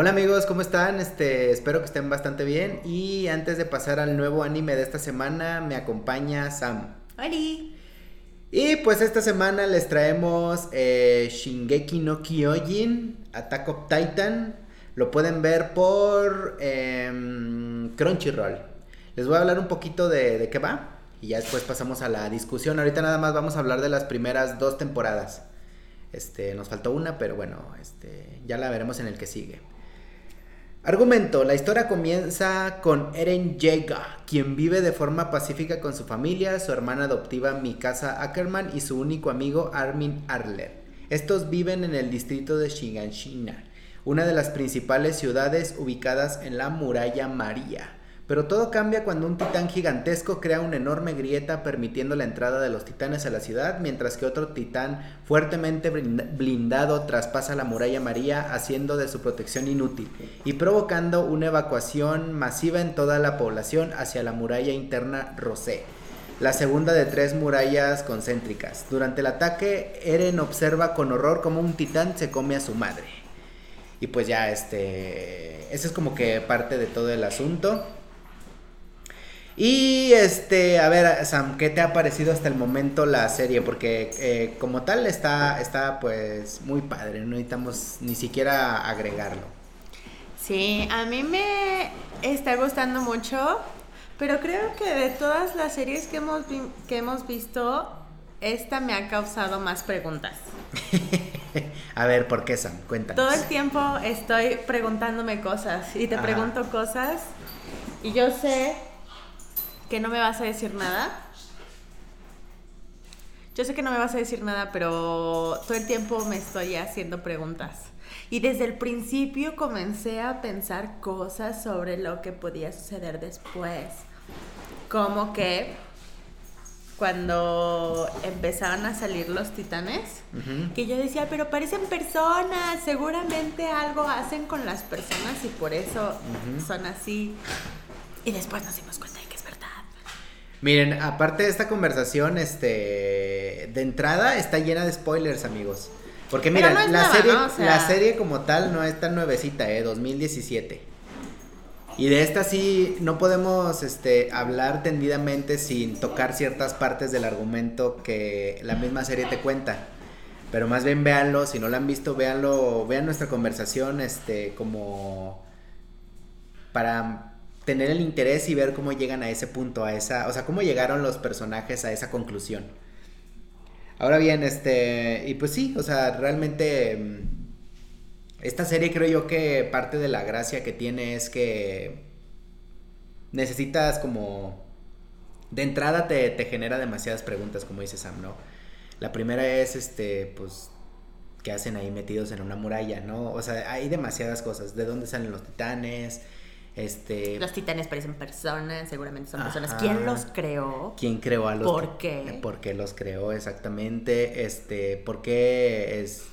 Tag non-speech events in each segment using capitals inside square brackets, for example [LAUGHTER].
Hola amigos, ¿cómo están? Este, espero que estén bastante bien. Y antes de pasar al nuevo anime de esta semana, me acompaña Sam. ¡Hola! Y pues esta semana les traemos eh, Shingeki no Kyojin, Attack of Titan. Lo pueden ver por em, Crunchyroll. Les voy a hablar un poquito de, de qué va y ya después pasamos a la discusión. Ahorita nada más vamos a hablar de las primeras dos temporadas. Este, nos faltó una, pero bueno, este, ya la veremos en el que sigue. Argumento, la historia comienza con Eren Yeager, quien vive de forma pacífica con su familia, su hermana adoptiva Mikasa Ackerman y su único amigo Armin Arler. Estos viven en el distrito de Shiganshina, una de las principales ciudades ubicadas en la muralla María. Pero todo cambia cuando un titán gigantesco crea una enorme grieta permitiendo la entrada de los titanes a la ciudad, mientras que otro titán fuertemente blindado traspasa la muralla María haciendo de su protección inútil y provocando una evacuación masiva en toda la población hacia la muralla interna Rosé, la segunda de tres murallas concéntricas. Durante el ataque, Eren observa con horror cómo un titán se come a su madre. Y pues ya, este, ese es como que parte de todo el asunto. Y este, a ver, Sam, ¿qué te ha parecido hasta el momento la serie? Porque eh, como tal está, está pues muy padre, no necesitamos ni siquiera agregarlo. Sí, a mí me está gustando mucho, pero creo que de todas las series que hemos, que hemos visto, esta me ha causado más preguntas. [LAUGHS] a ver, ¿por qué Sam? Cuéntanos. Todo el tiempo estoy preguntándome cosas y te pregunto cosas y yo sé que no me vas a decir nada. Yo sé que no me vas a decir nada, pero todo el tiempo me estoy haciendo preguntas. Y desde el principio comencé a pensar cosas sobre lo que podía suceder después. Como que cuando empezaban a salir los titanes, que yo decía, pero parecen personas, seguramente algo hacen con las personas y por eso son así. Y después nos dimos cuenta Miren, aparte de esta conversación, este, de entrada está llena de spoilers, amigos. Porque miren, la, serie, la serie como tal no es tan nuevecita, eh, 2017. Y de esta sí no podemos este, hablar tendidamente sin tocar ciertas partes del argumento que la misma serie te cuenta. Pero más bien véanlo, si no lo han visto, véanlo, vean nuestra conversación este, como para tener el interés y ver cómo llegan a ese punto, a esa, o sea, cómo llegaron los personajes a esa conclusión. Ahora bien, este, y pues sí, o sea, realmente mm, esta serie creo yo que parte de la gracia que tiene es que necesitas como, de entrada te, te genera demasiadas preguntas, como dice Sam, ¿no? La primera es, este, pues, ¿qué hacen ahí metidos en una muralla, no? O sea, hay demasiadas cosas, ¿de dónde salen los titanes? Este, los titanes parecen personas, seguramente son personas. ¿Quién los creó? ¿Quién creó a los ¿Por qué? ¿Por qué los creó exactamente? Este, ¿por qué es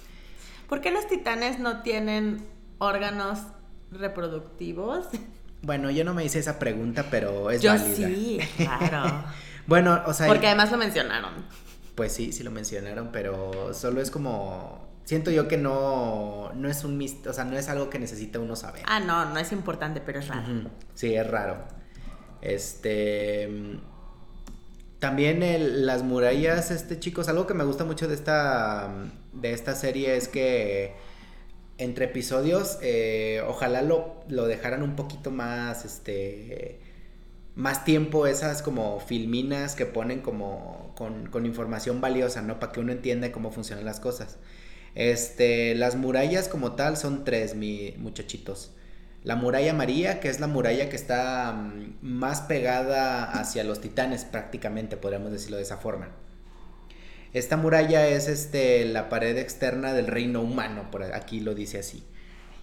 ¿Por qué los titanes no tienen órganos reproductivos? Bueno, yo no me hice esa pregunta, pero es yo válida. sí, claro. [LAUGHS] bueno, o sea, porque además lo mencionaron. Pues sí, sí lo mencionaron, pero solo es como siento yo que no, no es un o sea, no es algo que necesita uno saber. Ah, no, no es importante, pero es raro. Sí, es raro. Este también las murallas, este chicos, algo que me gusta mucho de esta de esta serie es que entre episodios, eh, ojalá lo, lo dejaran un poquito más, este, más tiempo esas como filminas que ponen como con, con información valiosa, ¿no? Para que uno entienda cómo funcionan las cosas. Este, las murallas como tal son tres, mi muchachitos. La muralla María, que es la muralla que está mm, más pegada hacia los titanes prácticamente, podríamos decirlo de esa forma. Esta muralla es este, la pared externa del reino humano, por aquí lo dice así.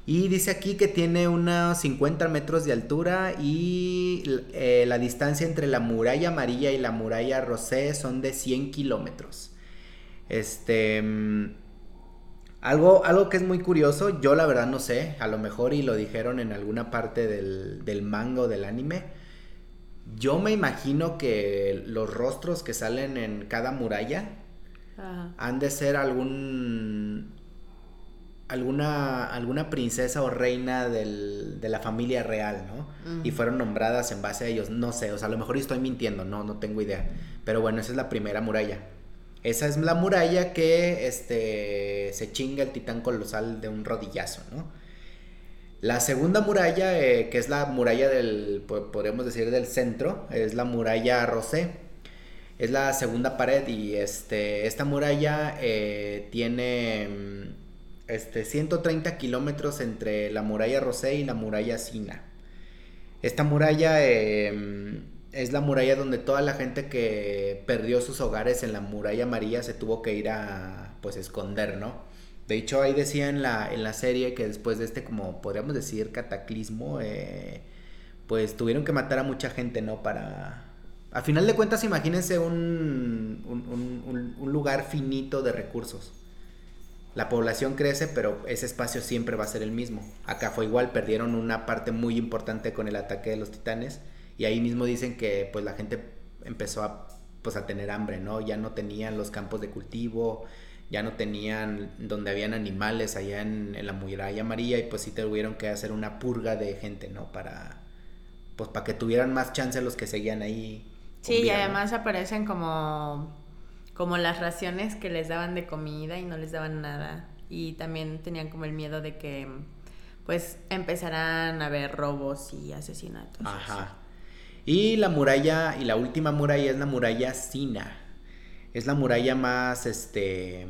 Y dice aquí que tiene unos 50 metros de altura y eh, la distancia entre la muralla amarilla y la muralla rosé son de 100 kilómetros. Este, mm, algo, algo que es muy curioso, yo la verdad no sé, a lo mejor y lo dijeron en alguna parte del, del manga o del anime. Yo me imagino que los rostros que salen en cada muralla han de ser algún alguna, alguna princesa o reina del, de la familia real, ¿no? Y fueron nombradas en base a ellos. No sé, o sea, a lo mejor estoy mintiendo, no, no tengo idea. Pero bueno, esa es la primera muralla. Esa es la muralla que este, se chinga el titán colosal de un rodillazo, ¿no? La segunda muralla, eh, que es la muralla del, podríamos decir, del centro, es la muralla Rosé. Es la segunda pared y este, esta muralla eh, tiene mm, este, 130 kilómetros entre la muralla Rosé y la muralla Sina. Esta muralla em, es la muralla donde toda la gente que perdió sus hogares en la muralla María se tuvo que ir a pues esconder, ¿no? De hecho ahí decía en la, en la serie que después de este como podríamos decir cataclismo, eh, pues tuvieron que matar a mucha gente, ¿no? Para... A final de cuentas imagínense un, un lugar finito de recursos la población crece, pero ese espacio siempre va a ser el mismo. Acá fue igual, perdieron una parte muy importante con el ataque de los titanes y ahí mismo dicen que pues la gente empezó a pues a tener hambre, ¿no? Ya no tenían los campos de cultivo, ya no tenían donde habían animales allá en, la muralla amarilla y pues sí tuvieron que hacer una purga de gente, ¿no? Para pues para que tuvieran más chance los que seguían ahí. Sí, y además aparecen como como las raciones que les daban de comida y no les daban nada. Y también tenían como el miedo de que pues empezarán a haber robos y asesinatos. Ajá. Y la muralla, y la última muralla es la muralla Sina. Es la muralla más, este,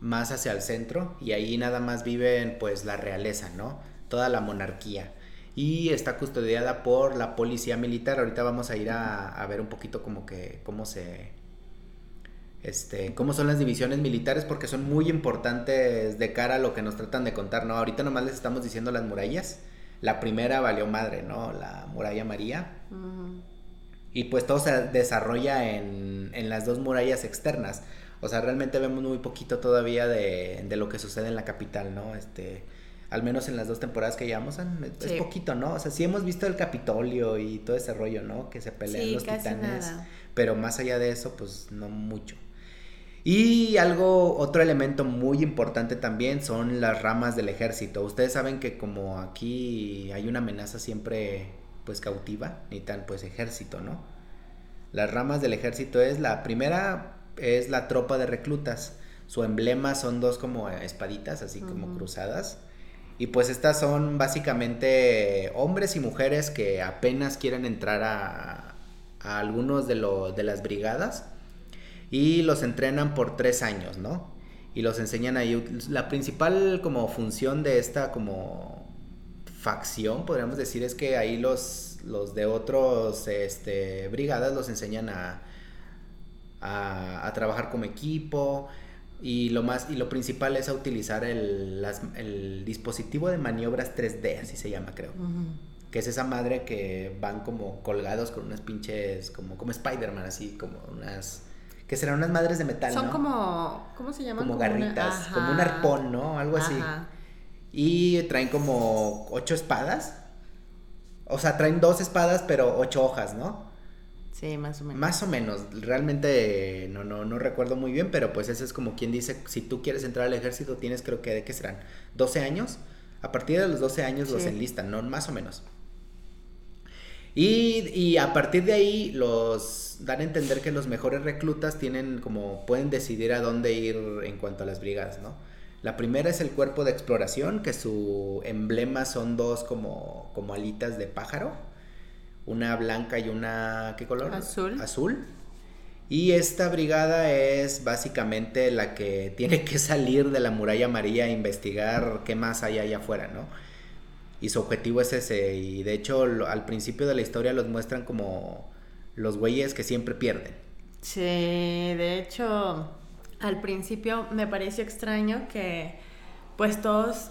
más hacia el centro y ahí nada más viven pues la realeza, ¿no? Toda la monarquía. Y está custodiada por la policía militar. Ahorita vamos a ir a, a ver un poquito como que cómo se, este, cómo son las divisiones militares, porque son muy importantes de cara a lo que nos tratan de contar, ¿no? Ahorita nomás les estamos diciendo las murallas. La primera valió madre, ¿no? La muralla María. Y pues todo se desarrolla en, en, las dos murallas externas. O sea, realmente vemos muy poquito todavía de, de, lo que sucede en la capital, ¿no? Este, al menos en las dos temporadas que llevamos, es poquito, ¿no? O sea, sí hemos visto el Capitolio y todo ese rollo, ¿no? Que se pelean los titanes. Pero más allá de eso, pues no mucho. Y algo, otro elemento muy importante también son las ramas del ejército. Ustedes saben que como aquí hay una amenaza siempre pues cautiva, ni tan pues ejército, ¿no? Las ramas del ejército es la primera es la tropa de reclutas. Su emblema son dos como espaditas, así como cruzadas. Y pues estas son básicamente hombres y mujeres que apenas quieren entrar a, a algunos de, lo, de las brigadas y los entrenan por tres años, ¿no? Y los enseñan ahí. La principal como función de esta como facción, podríamos decir, es que ahí los, los de otros este, brigadas los enseñan a, a, trabajar como equipo. Y lo más y lo principal es a utilizar el, el dispositivo de maniobras 3D, así se llama, creo. Que es esa madre que van como colgados con unas pinches, como, como Spider-Man, así, como unas que serán unas madres de metal. Son como, ¿cómo se llaman? Como, garritas, como un arpón, ¿no? Algo así. Y traen como ocho espadas. O sea, traen dos espadas, pero ocho hojas, ¿no? Sí, más o menos. Más o menos. Realmente no, no, no recuerdo muy bien, pero pues ese es como quien dice, si tú quieres entrar al ejército, tienes creo que de qué serán, 12 años. A partir de los 12 años los enlistan, ¿no? Más o menos. Y, y, a partir de ahí los dan a entender que los mejores reclutas tienen como pueden decidir a dónde ir en cuanto a las brigadas, ¿no? La primera es el cuerpo de exploración, que su emblema son dos como, como alitas de pájaro, una blanca y una ¿qué color? Azul. Azul. Y esta brigada es básicamente la que [LAUGHS] tiene que salir de la muralla amarilla e investigar qué más hay allá afuera, ¿no? y su objetivo es ese. Y de hecho, al principio de la historia los muestran como los güeyes que siempre pierden. Sí, de hecho, al principio me pareció extraño que pues todos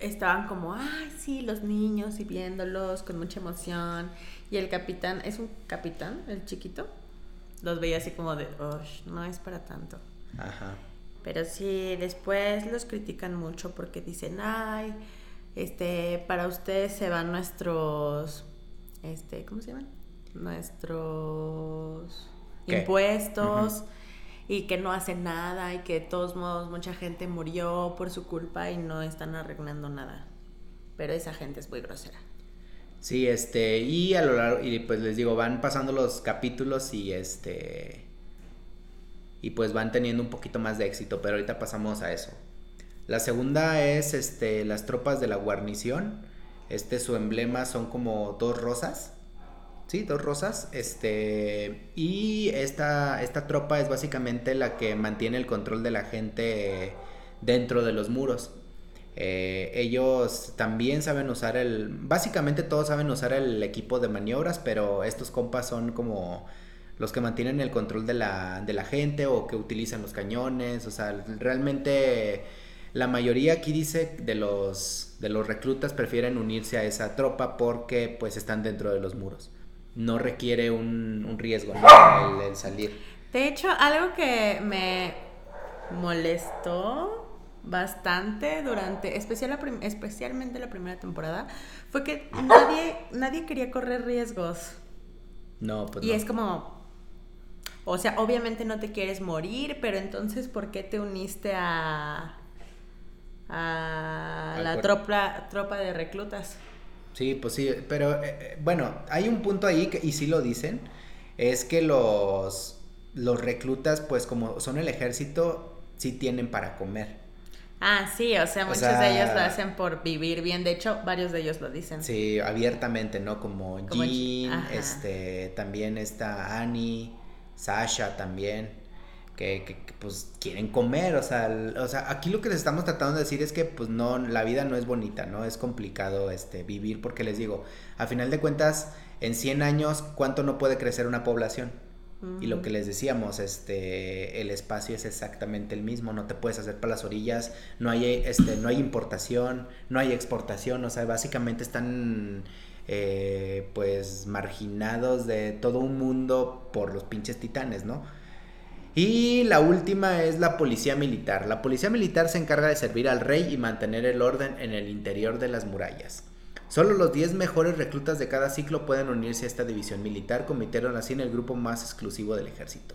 estaban como, ay, sí, los niños y viéndolos con mucha emoción. Y el capitán, ¿es un capitán, el chiquito? Los veía así como de, no es para tanto. Ajá. Pero sí, después los critican mucho porque dicen, ay, este, para ustedes se van nuestros, este, ¿cómo se llaman? Nuestros impuestos. y que no hacen nada y que de todos modos mucha gente murió por su culpa y no están arreglando nada. Pero esa gente es muy grosera. Sí, este, y a lo largo, y pues les digo, van pasando los capítulos y este, y pues van teniendo un poquito más de éxito, pero ahorita pasamos a eso. La segunda es, este, las tropas de la guarnición, este, su emblema son como dos rosas, Sí, dos rosas. Este. Y esta, esta tropa es básicamente la que mantiene el control de la gente dentro de los muros. Eh, ellos también saben usar el. Básicamente todos saben usar el equipo de maniobras, pero estos compas son como los que mantienen el control de la, de la gente o que utilizan los cañones. O sea, realmente la mayoría aquí dice de los, de los reclutas prefieren unirse a esa tropa porque pues están dentro de los muros no requiere un, riesgo el, salir. De hecho, algo que me molestó bastante durante, especial especialmente la primera temporada, fue que nadie, nadie quería correr riesgos. No, pues Y es como, o sea, obviamente no te quieres morir, pero entonces, ¿por qué te uniste a, a la tropa, tropa de reclutas? Sí, pues sí, pero eh, eh, bueno, hay un punto ahí que, y sí lo dicen, es que los, los reclutas, pues como son el ejército, sí tienen para comer. Ah, sí, o sea, muchos de ellos lo hacen por vivir bien, de hecho, varios de ellos lo dicen. Sí, abiertamente, ¿no? Como, Jean, este, también está Annie, Sasha también que, pues quieren comer, o sea, o sea, aquí lo que les estamos tratando de decir es que pues no, la vida no es bonita, ¿no? Es complicado este, vivir porque les digo, a final de cuentas, en 100 años, ¿cuánto no puede crecer una población? Y lo que les decíamos, este, el espacio es exactamente el mismo, no te puedes hacer para las orillas, no hay, este, no hay importación, no hay exportación, o sea, básicamente están, eh, pues, marginados de todo un mundo por los pinches titanes, ¿no? Y la última es la policía militar. La policía militar se encarga de servir al rey y mantener el orden en el interior de las murallas. Solo los 10 mejores reclutas de cada ciclo pueden unirse a esta división militar, convirtieron así en el grupo más exclusivo del ejército.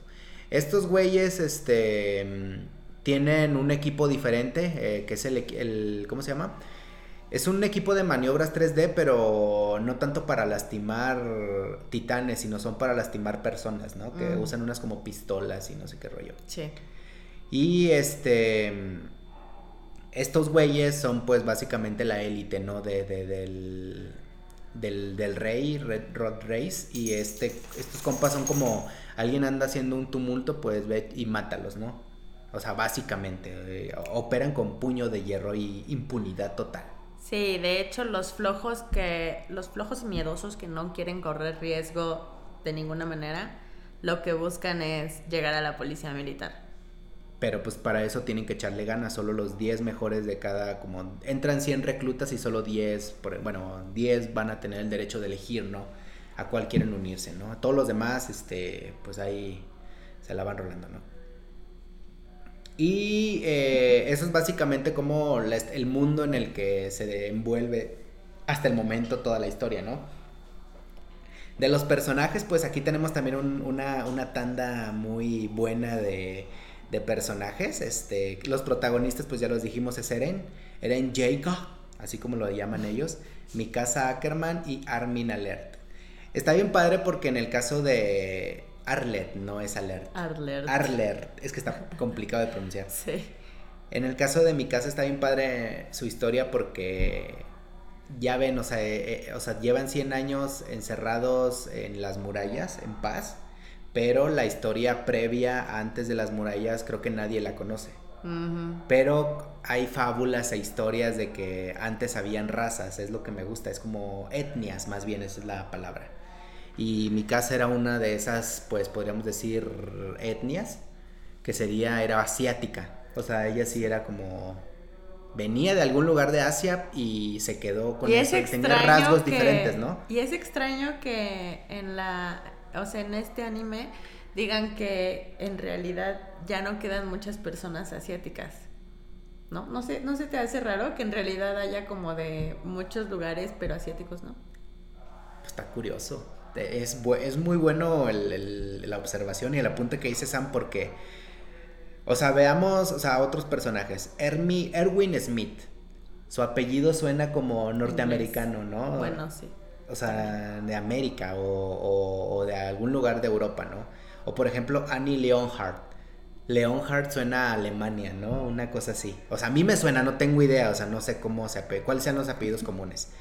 Estos güeyes, este, tienen un equipo diferente, eh, que es el, el, ¿cómo se llama? Es un equipo de maniobras 3D, pero no tanto para lastimar titanes, sino son para lastimar personas, ¿no? Que mm. usan unas como pistolas y no sé qué rollo. Sí. Y este. Estos güeyes son, pues, básicamente la élite, ¿no? De, del, del, rey, Red Rod Race. Y este, estos compas son como. Alguien anda haciendo un tumulto, pues ve y mátalos, ¿no? O sea, básicamente. Eh, operan con puño de hierro y impunidad total. Sí, de hecho los flojos que los flojos miedosos que no quieren correr riesgo de ninguna manera, lo que buscan es llegar a la policía militar. Pero pues para eso tienen que echarle ganas, solo los 10 mejores de cada, como entran 100 reclutas y solo 10, bueno, 10 van a tener el derecho de elegir, ¿no? A cuál quieren unirse, ¿no? A todos los demás, este, pues ahí se la van rolando, ¿no? Y eh, eso es básicamente como el mundo en el que se envuelve hasta el momento toda la historia, ¿no? De los personajes, pues aquí tenemos también una, tanda muy buena de, personajes. Este, los protagonistas, pues ya los dijimos, es Eren, Eren Jacob, así como lo llaman ellos, Mikasa Ackerman y Armin Alert. Está bien padre porque en el caso de Arlet, no es alert. Arlert. Arlert, es que está [LAUGHS] complicado de pronunciar. Sí. En el caso de mi casa está bien padre su historia porque ya ven, o sea, eh, eh, o sea, llevan 100 años encerrados en las murallas, en paz, pero la historia previa antes de las murallas creo que nadie la conoce. Pero hay fábulas e historias de que antes habían razas, es lo que me gusta, es como etnias, más bien esa es la palabra. Y mi casa era una de esas, pues podríamos decir, etnias, que sería, era asiática. O sea, ella sí era como venía de algún lugar de Asia y se quedó con ese, tenía rasgos diferentes, ¿no? Y es extraño que en la, o sea, en este anime digan que en realidad ya no quedan muchas personas asiáticas. ¿No? No sé, no se te hace raro que en realidad haya como de muchos lugares, pero asiáticos, ¿no? Está curioso es, es muy bueno la observación y el apunte que dice Sam porque O sea, veamos, o sea, otros personajes. Ermi, Erwin Smith. Su apellido suena como norteamericano, ¿no? Bueno, sí. O sea, de América o, o, de algún lugar de Europa, ¿no? O por ejemplo, Annie Leonhardt. Leonhardt suena a Alemania, ¿no? Una cosa así. O sea, a mí me suena, no tengo idea, o sea, no sé cómo se cuáles sean los apellidos comunes.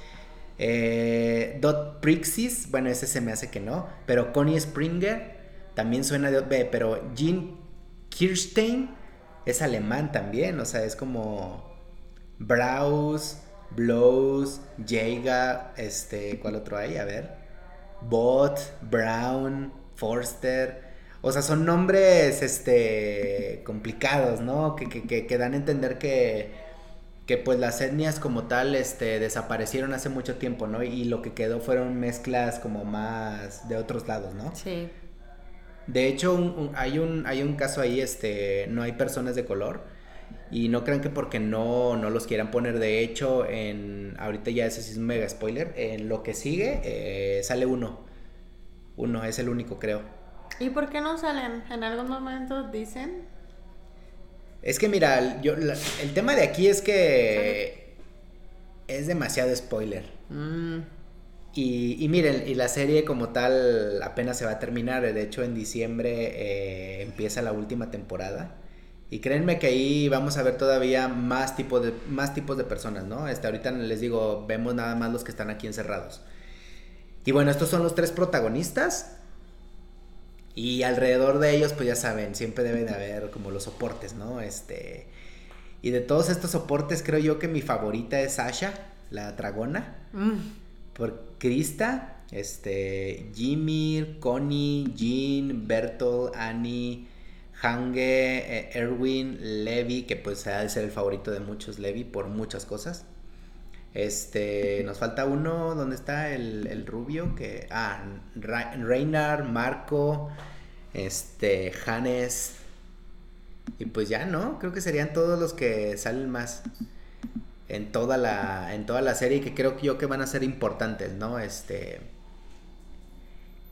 Eh, Dot Prixis, bueno, ese se me hace que no, pero Connie Springer también suena de B, pero Jean Kirstein es alemán también, o sea, es como Braus, Blows, Jaga, este, ¿cuál otro hay? A ver. Bot, Brown, Forster. O sea, son nombres, este, complicados, ¿no? Que, que, que, dan a entender que, que, pues, las etnias como tal, este, desaparecieron hace mucho tiempo, ¿no? Y lo que quedó fueron mezclas como más de otros lados, ¿no? Sí. De hecho, hay, un, hay un caso ahí, este, no hay personas de color. Y no crean que porque no, no los quieran poner. De hecho, en ahorita ya ese sí es un mega spoiler. En lo que sigue eh, sale uno. Uno, es el único, creo. ¿Y por qué no salen? ¿En algún momento dicen? Es que mira, yo, el tema de aquí es que es demasiado spoiler. Mm. Y, y, miren, y la serie como tal apenas se va a terminar. De hecho, en diciembre eh, empieza la última temporada. Y créanme que ahí vamos a ver todavía más, tipo de, más tipos de personas, ¿no? Este, ahorita les digo, vemos nada más los que están aquí encerrados. Y bueno, estos son los tres protagonistas. Y alrededor de ellos, pues ya saben, siempre debe de haber como los soportes, ¿no? Este. Y de todos estos soportes, creo yo que mi favorita es Sasha, la dragona. Mm por Krista, este, Jimmy, Connie, Jean, Bertolt, Annie, Hange, eh, Erwin, Levi, que pues ha de ser el favorito de muchos, Levi, por muchas cosas. Este, nos falta uno, ¿dónde está el, rubio? Que, ah, Reinar, Marco, este, Hannes. Y pues ya, ¿no? Creo que serían todos los que salen más en toda la en toda la serie que creo yo que van a ser importantes, ¿no? Este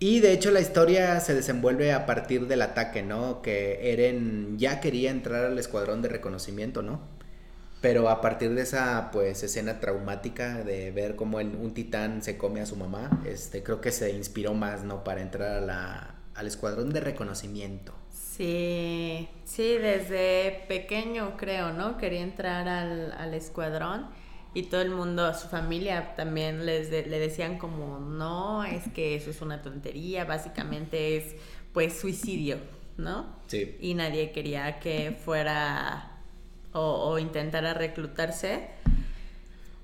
y de hecho la historia se desenvuelve a partir del ataque, ¿no? Que Eren ya quería entrar al escuadrón de reconocimiento, ¿no? Pero a partir de esa pues escena traumática de ver cómo un titán se come a su mamá, este creo que se inspiró más, ¿no? Para entrar a la, al escuadrón de reconocimiento. Sí, sí, desde pequeño creo, ¿no? Quería entrar al, escuadrón y todo el mundo, su familia también les le decían como, no, es que eso es una tontería, básicamente es pues suicidio, ¿no? Sí. Y nadie quería que fuera o, o intentara reclutarse.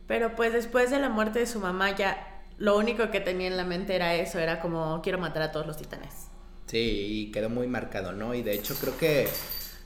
Pero pues después de la muerte de su mamá ya lo único que tenía en la mente era eso, era como quiero matar a todos los titanes. Sí, y quedó muy marcado, ¿no? Y de hecho creo que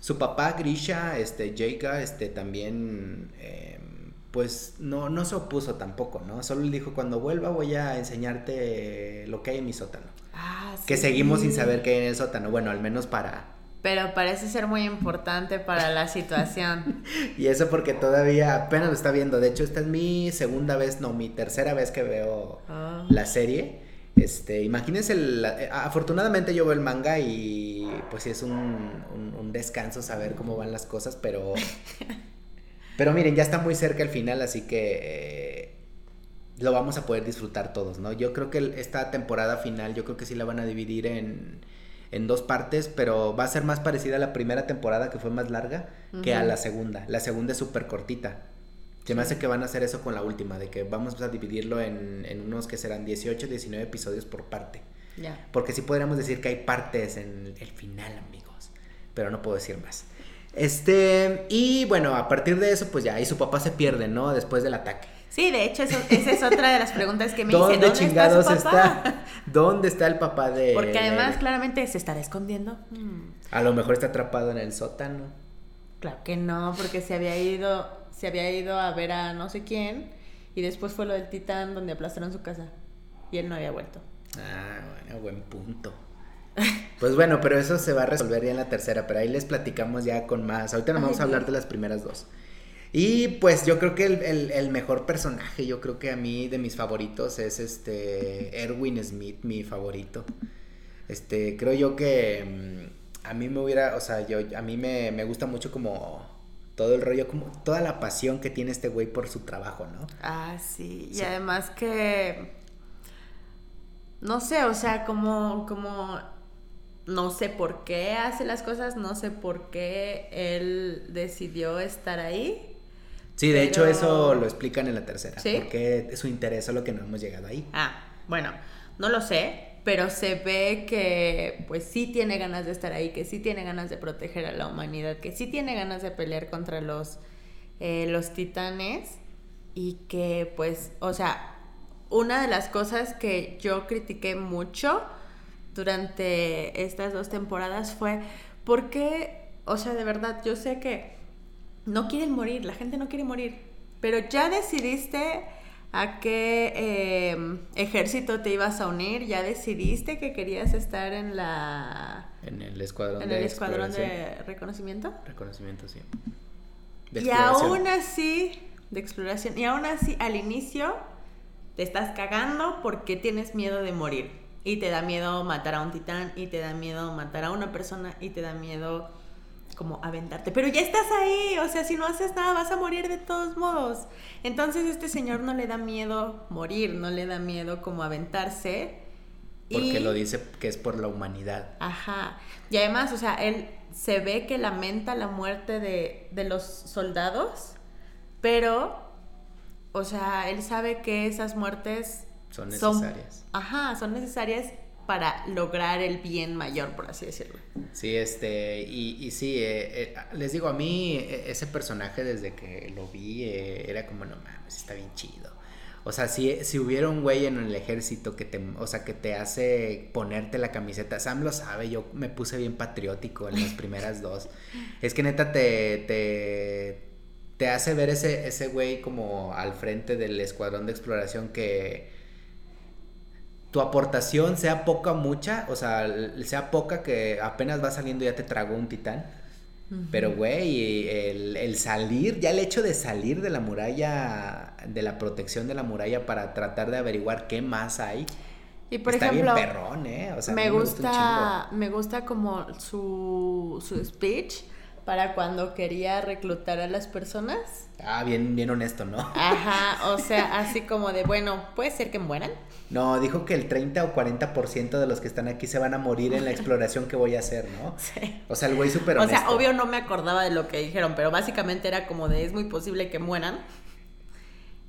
su papá Grisha, este, Jacob, este, también, em, pues no, no se opuso tampoco, ¿no? Solo le dijo, cuando vuelva voy a enseñarte lo que hay en mi sótano. Ah, que seguimos sin saber qué hay en el sótano, bueno, al menos para... Pero parece ser muy importante para la situación. [LAUGHS] y eso porque todavía apenas lo está viendo. De hecho, esta es mi segunda vez, no, mi tercera vez que veo ah. la serie. Este, imagínense, el, eh, afortunadamente yo veo el manga y pues sí es un, un, descanso saber cómo van las cosas, pero... [LAUGHS] pero miren, ya está muy cerca el final, así que eh, lo vamos a poder disfrutar todos, ¿no? Yo creo que esta temporada final, yo creo que sí la van a dividir en, en dos partes, pero va a ser más parecida a la primera temporada que fue más larga que a la segunda. La segunda es súper cortita. Se me hace que van a hacer eso con la última, de que vamos a dividirlo en, unos que serán 18, 19 episodios por parte. Porque sí podríamos decir que hay partes en el final, amigos. Pero no puedo decir más. Este, y bueno, a partir de eso, pues ya, y su papá se pierde, ¿no? Después del ataque. Sí, de hecho, esa es otra de las preguntas que me ¿Dónde hice. ¿Dónde chingados está, su papá? ¿Dónde está el papá de.? Porque además, claramente, se estará escondiendo. A lo mejor está atrapado en el sótano. Claro que no, porque se había ido se había ido a ver a no sé quién y después fue lo del titán donde aplastaron su casa y él no había vuelto. Ah, bueno, buen punto. [LAUGHS] Pues bueno, pero eso se va a resolver ya en la tercera, pero ahí les platicamos ya con más. Ahorita nos vamos a hablar de las primeras dos. Y pues yo creo que el, el, mejor personaje, yo creo que a mí de mis favoritos es este Erwin Smith, mi favorito. Este, creo yo que mm, a mí me hubiera, o sea, yo, a mí me, me gusta mucho como todo el rollo, como toda la pasión que tiene este güey por su trabajo, ¿no? Ah, sí. Y además que, no sé, o sea, como, como, no sé por qué hace las cosas, no sé por qué él decidió estar ahí. Sí, de hecho eso lo explican en la tercera. ¿Sí? Porque su interés, solo que no hemos llegado ahí. Ah, bueno, no lo sé, pero se ve que pues sí tiene ganas de estar ahí, que sí tiene ganas de proteger a la humanidad, que sí tiene ganas de pelear contra los, eh, los titanes y que pues, o sea, una de las cosas que yo critiqué mucho durante estas dos temporadas fue porque, o sea, de verdad, yo sé que no quieren morir, la gente no quiere morir, pero ya decidiste a qué em, ejército te ibas a unir, ya decidiste que querías estar en la... En el escuadrón en el escuadrón de reconocimiento. Reconocimiento, sí. y aún así, de exploración, y aún así al inicio te estás cagando porque tienes miedo de morir. Y te da miedo matar a un titán, y te da miedo matar a una persona, y te da miedo como aventarte. Pero ya estás ahí, o sea, si no haces nada vas a morir de todos modos. Entonces este señor no le da miedo morir, no le da miedo como aventarse. Porque lo dice que es por la humanidad. Ajá. Y además, o sea, él se ve que lamenta la muerte de, de los soldados, pero, o sea, él sabe que esas muertes son necesarias. ajá, son necesarias para lograr el bien mayor, por así decirlo. Sí, este, y, y sí, eh, eh, les digo, a mí e, ese personaje desde que lo vi eh, era como, no mames, está bien chido. O sea, si, si hubiera un güey en el ejército que te, o sea, que te hace ponerte la camiseta, Sam lo sabe, yo me puse bien patriótico en las primeras dos. Es que neta te, te, te hace ver ese, ese güey como al frente del escuadrón de exploración que tu aportación sea poca o mucha, o sea, sea poca que apenas va saliendo ya te tragó un titán. Pero, güey, el, salir, ya el hecho de salir de la muralla, de la protección de la muralla para tratar de averiguar qué más hay. Y por está ejemplo, bien perrón, ¿eh? O sea, me, gusta, me gusta como su, su speech para cuando quería reclutar a las personas. Ah, bien, bien honesto, ¿no? Ajá, o sea, [LAUGHS] así como de, bueno, puede ser que mueran. No, dijo que el 30 o 40% de los que están aquí se van a morir en la [LAUGHS] exploración que voy a hacer, ¿no? Sí. O sea, el güey súper honesto. O sea, obvio no me acordaba de lo que dijeron, pero básicamente era como de, es muy posible que mueran.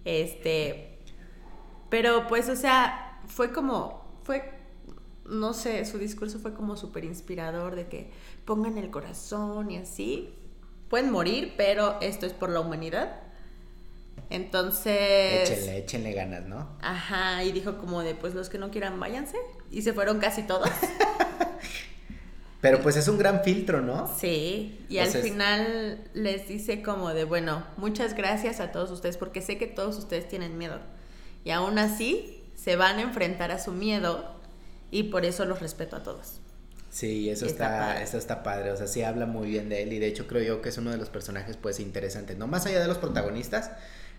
Este, pero pues, o sea, fue como, fue, no sé, su discurso fue como súper inspirador de que pongan el corazón y así. Pueden morir, pero esto es por la humanidad. Entonces. Échenle, échenle ganas, ¿no? Ajá, y dijo como de, pues los que no quieran, váyanse. Y se fueron casi todos. [LAUGHS] Pero pues es un gran filtro, ¿no? Sí, y al final les dice como de, bueno, muchas gracias a todos ustedes porque sé que todos ustedes tienen miedo. Y aún así se van a enfrentar a su miedo y por eso los respeto a todos. Sí, eso está, eso está padre, o sea, sí habla muy bien de él y de hecho creo yo que es uno de los personajes pues interesantes, no más allá de los protagonistas,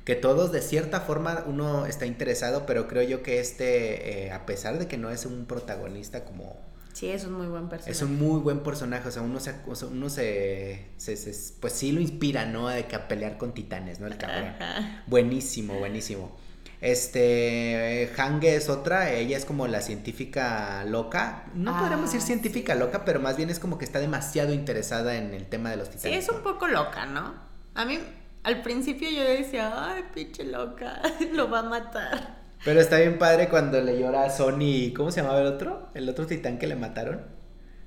que todos de cierta forma uno está interesado, pero creo yo que este, eh, a pesar de que no es un protagonista como... Sí, es un muy buen personaje. Es un muy buen personaje, o sea, uno se, uno se, pues sí lo inspira, ¿no? De que a pelear con titanes, ¿no? El cabrón. Buenísimo, buenísimo. Este, Hange es otra, ella es como la científica loca. No podríamos decir ah, científica loca, pero más bien es como que está demasiado interesada en el tema de los titanes. Sí, es un poco loca, ¿no? A mí, al principio yo decía, ay, pinche loca, [LAUGHS] lo va a matar. Pero está bien padre cuando le llora a Sony, ¿cómo se llamaba el otro? El otro titán que le mataron.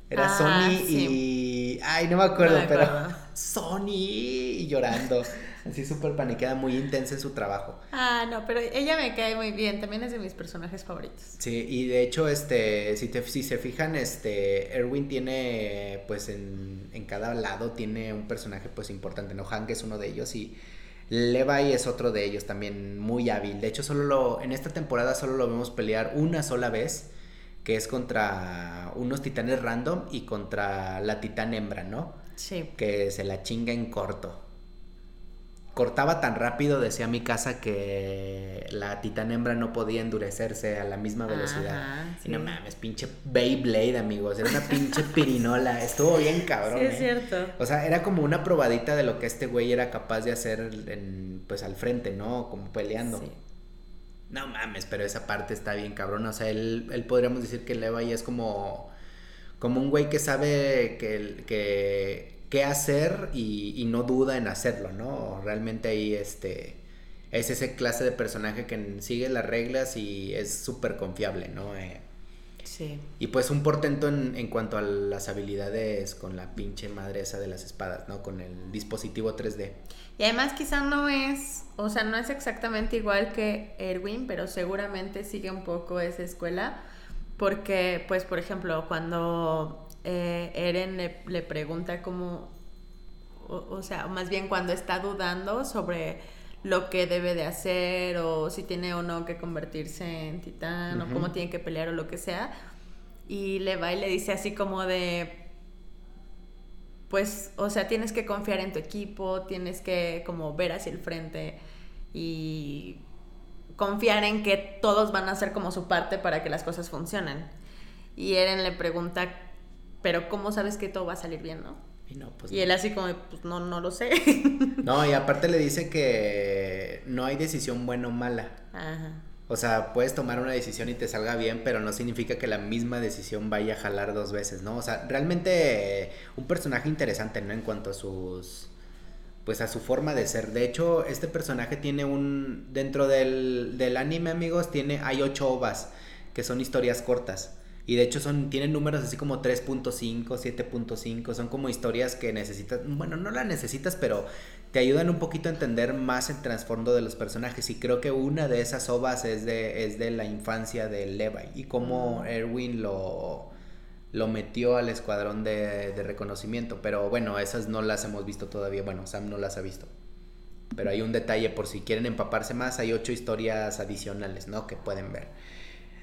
Era ah, Sony y... Ay, no me acuerdo, pero... [LAUGHS] Sony llorando. Así súper paniqueada, muy intensa en su trabajo. Ah, no, pero ella me cae muy bien, también es de mis personajes favoritos. Sí, y de hecho, este, si, te, si se fijan, este, Erwin tiene, pues en, en cada lado tiene un personaje, pues importante, ¿no? Hank es uno de ellos y... Levi es otro de ellos también muy hábil. De hecho, solo lo, en esta temporada solo lo vemos pelear una sola vez, que es contra unos titanes random y contra la titán hembra, ¿no? Sí. Que se la chinga en corto. Cortaba tan rápido, decía mi casa, que la titán hembra no podía endurecerse a la misma velocidad. Y no mames, pinche Beyblade, amigos. Era una pinche pirinola. Estuvo bien cabrón. Sí, es ¿eh? cierto. O sea, era como una probadita de lo que este güey era capaz de hacer en, pues al frente, ¿no? Como peleando. Sí. No mames, pero esa parte está bien cabrón. O sea, él, él podríamos decir que Levi es como, como un güey que sabe que, que qué hacer y, no duda en hacerlo, ¿no? Realmente ahí este es ese clase de personaje que sigue las reglas y es súper confiable, ¿no? Eh, sí. Y pues un portento en, en, cuanto a las habilidades con la pinche madre esa de las espadas, ¿no? Con el dispositivo 3D. Y además quizá no es, o sea, no es exactamente igual que Erwin, pero seguramente sigue un poco esa escuela. Porque, pues, por ejemplo, cuando eh, Eren le, pregunta cómo, o, sea, más bien cuando está dudando sobre lo que debe de hacer o si tiene o no que convertirse en titán o cómo tiene que pelear o lo que sea. Y le va y le dice así como de, pues, o sea, tienes que confiar en tu equipo, tienes que como ver hacia el frente y confiar en que todos van a hacer como su parte para que las cosas funcionen. Y Eren le pregunta pero ¿cómo sabes que todo va a salir bien, no? Y, no, pues y él así como, pues no, no lo sé. [LAUGHS] No, y [LAUGHS] aparte le dice que no hay decisión buena o mala. Ajá. O sea, puedes tomar una decisión y te salga bien, pero no significa que la misma decisión vaya a jalar dos veces, ¿no? O sea, realmente un personaje interesante, ¿no? En cuanto a sus pues a su forma de ser. De hecho, este personaje tiene un dentro del, del anime, amigos, tiene hay ocho ovas que son historias cortas. Y de hecho son, tienen números así como 3.5, 7.5, son como historias que necesitas, bueno, no las necesitas, pero te ayudan un poquito a entender más el trasfondo de los personajes. Y creo que una de esas ovas es de, es de la infancia de Levi y cómo Erwin lo, lo metió al escuadrón de, de reconocimiento. Pero bueno, esas no las hemos visto todavía, bueno, Sam no las ha visto. Pero hay un detalle por si quieren empaparse más, hay ocho historias adicionales, ¿no? Que pueden ver.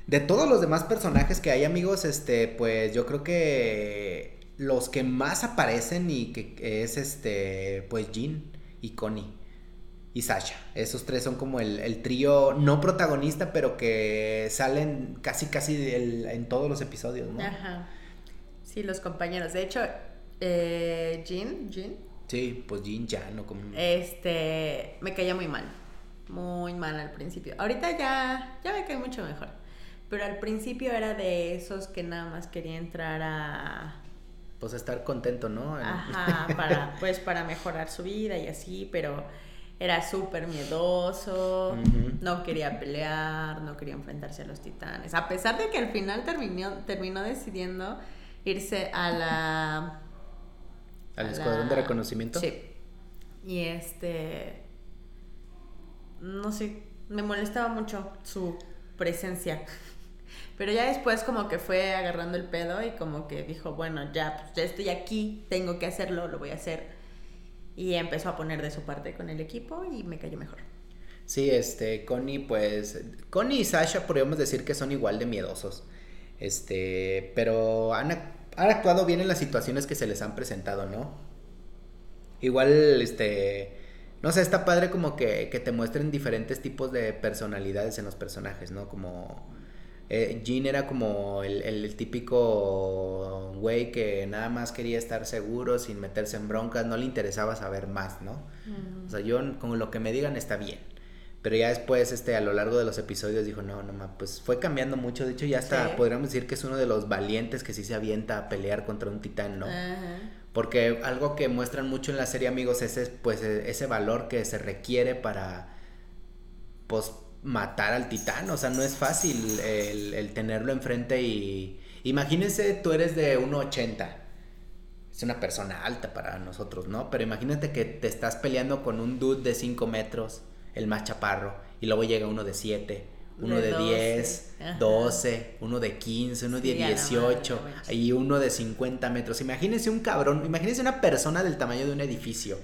De todos los demás personajes que hay, amigos, este, pues yo creo que los que más aparecen y que es este, pues Jean y Connie y Sasha. Esos tres son como el, trío no protagonista, pero que salen casi casi en todos los episodios, ¿no? Ajá. Sí, los compañeros. De hecho, eh, Jean, Jean. Sí, pues Jean ya, ¿no? Como... Este, me caía muy mal. Muy mal al principio. Ahorita ya, ya me cae mucho mejor. Pero al principio era de esos que nada más quería entrar a... Pues estar contento, ¿no? Ajá, [LAUGHS] para, pues para mejorar su vida y así, pero era súper miedoso, no quería pelear, no quería enfrentarse a los titanes. A pesar de que al final terminó, terminó decidiendo irse a la... Al escuadrón de reconocimiento. Sí. Y este... No sé, me molestaba mucho su presencia. Pero ya después como que fue agarrando el pedo y como que dijo, bueno, ya, pues ya estoy aquí, tengo que hacerlo, lo voy a hacer. Y empezó a poner de su parte con el equipo y me cayó mejor. Sí, este, Connie, pues, Connie y Sasha podríamos decir que son igual de miedosos. Este, pero han, han actuado bien en las situaciones que se les han presentado, ¿no? Igual, este, no sé, está padre como que, que te muestren diferentes tipos de personalidades en los personajes, ¿no? Como eh, Jean era como el, típico güey que nada más quería estar seguro sin meterse en broncas, no le interesaba saber más, ¿no? O sea, yo con lo que me digan está bien. Pero ya después, este, a lo largo de los episodios dijo, no, no, pues fue cambiando mucho. De hecho, ya está, podríamos decir que es uno de los valientes que sí se avienta a pelear contra un titán, ¿no? Porque algo que muestran mucho en la serie, amigos, es pues, e, ese valor que se requiere para, pues, matar al titán, o sea, no es fácil el, tenerlo enfrente y... Imagínense, tú eres de 1,80. Es una persona alta para nosotros, ¿no? Pero imagínate que te estás peleando con un dude de 5 metros, el más chaparro, y luego llega uno de 7, uno de, 10, 12, uno de 15, uno de 18 y uno de 50 metros. Imagínense un cabrón, imagínense una persona del tamaño de un edificio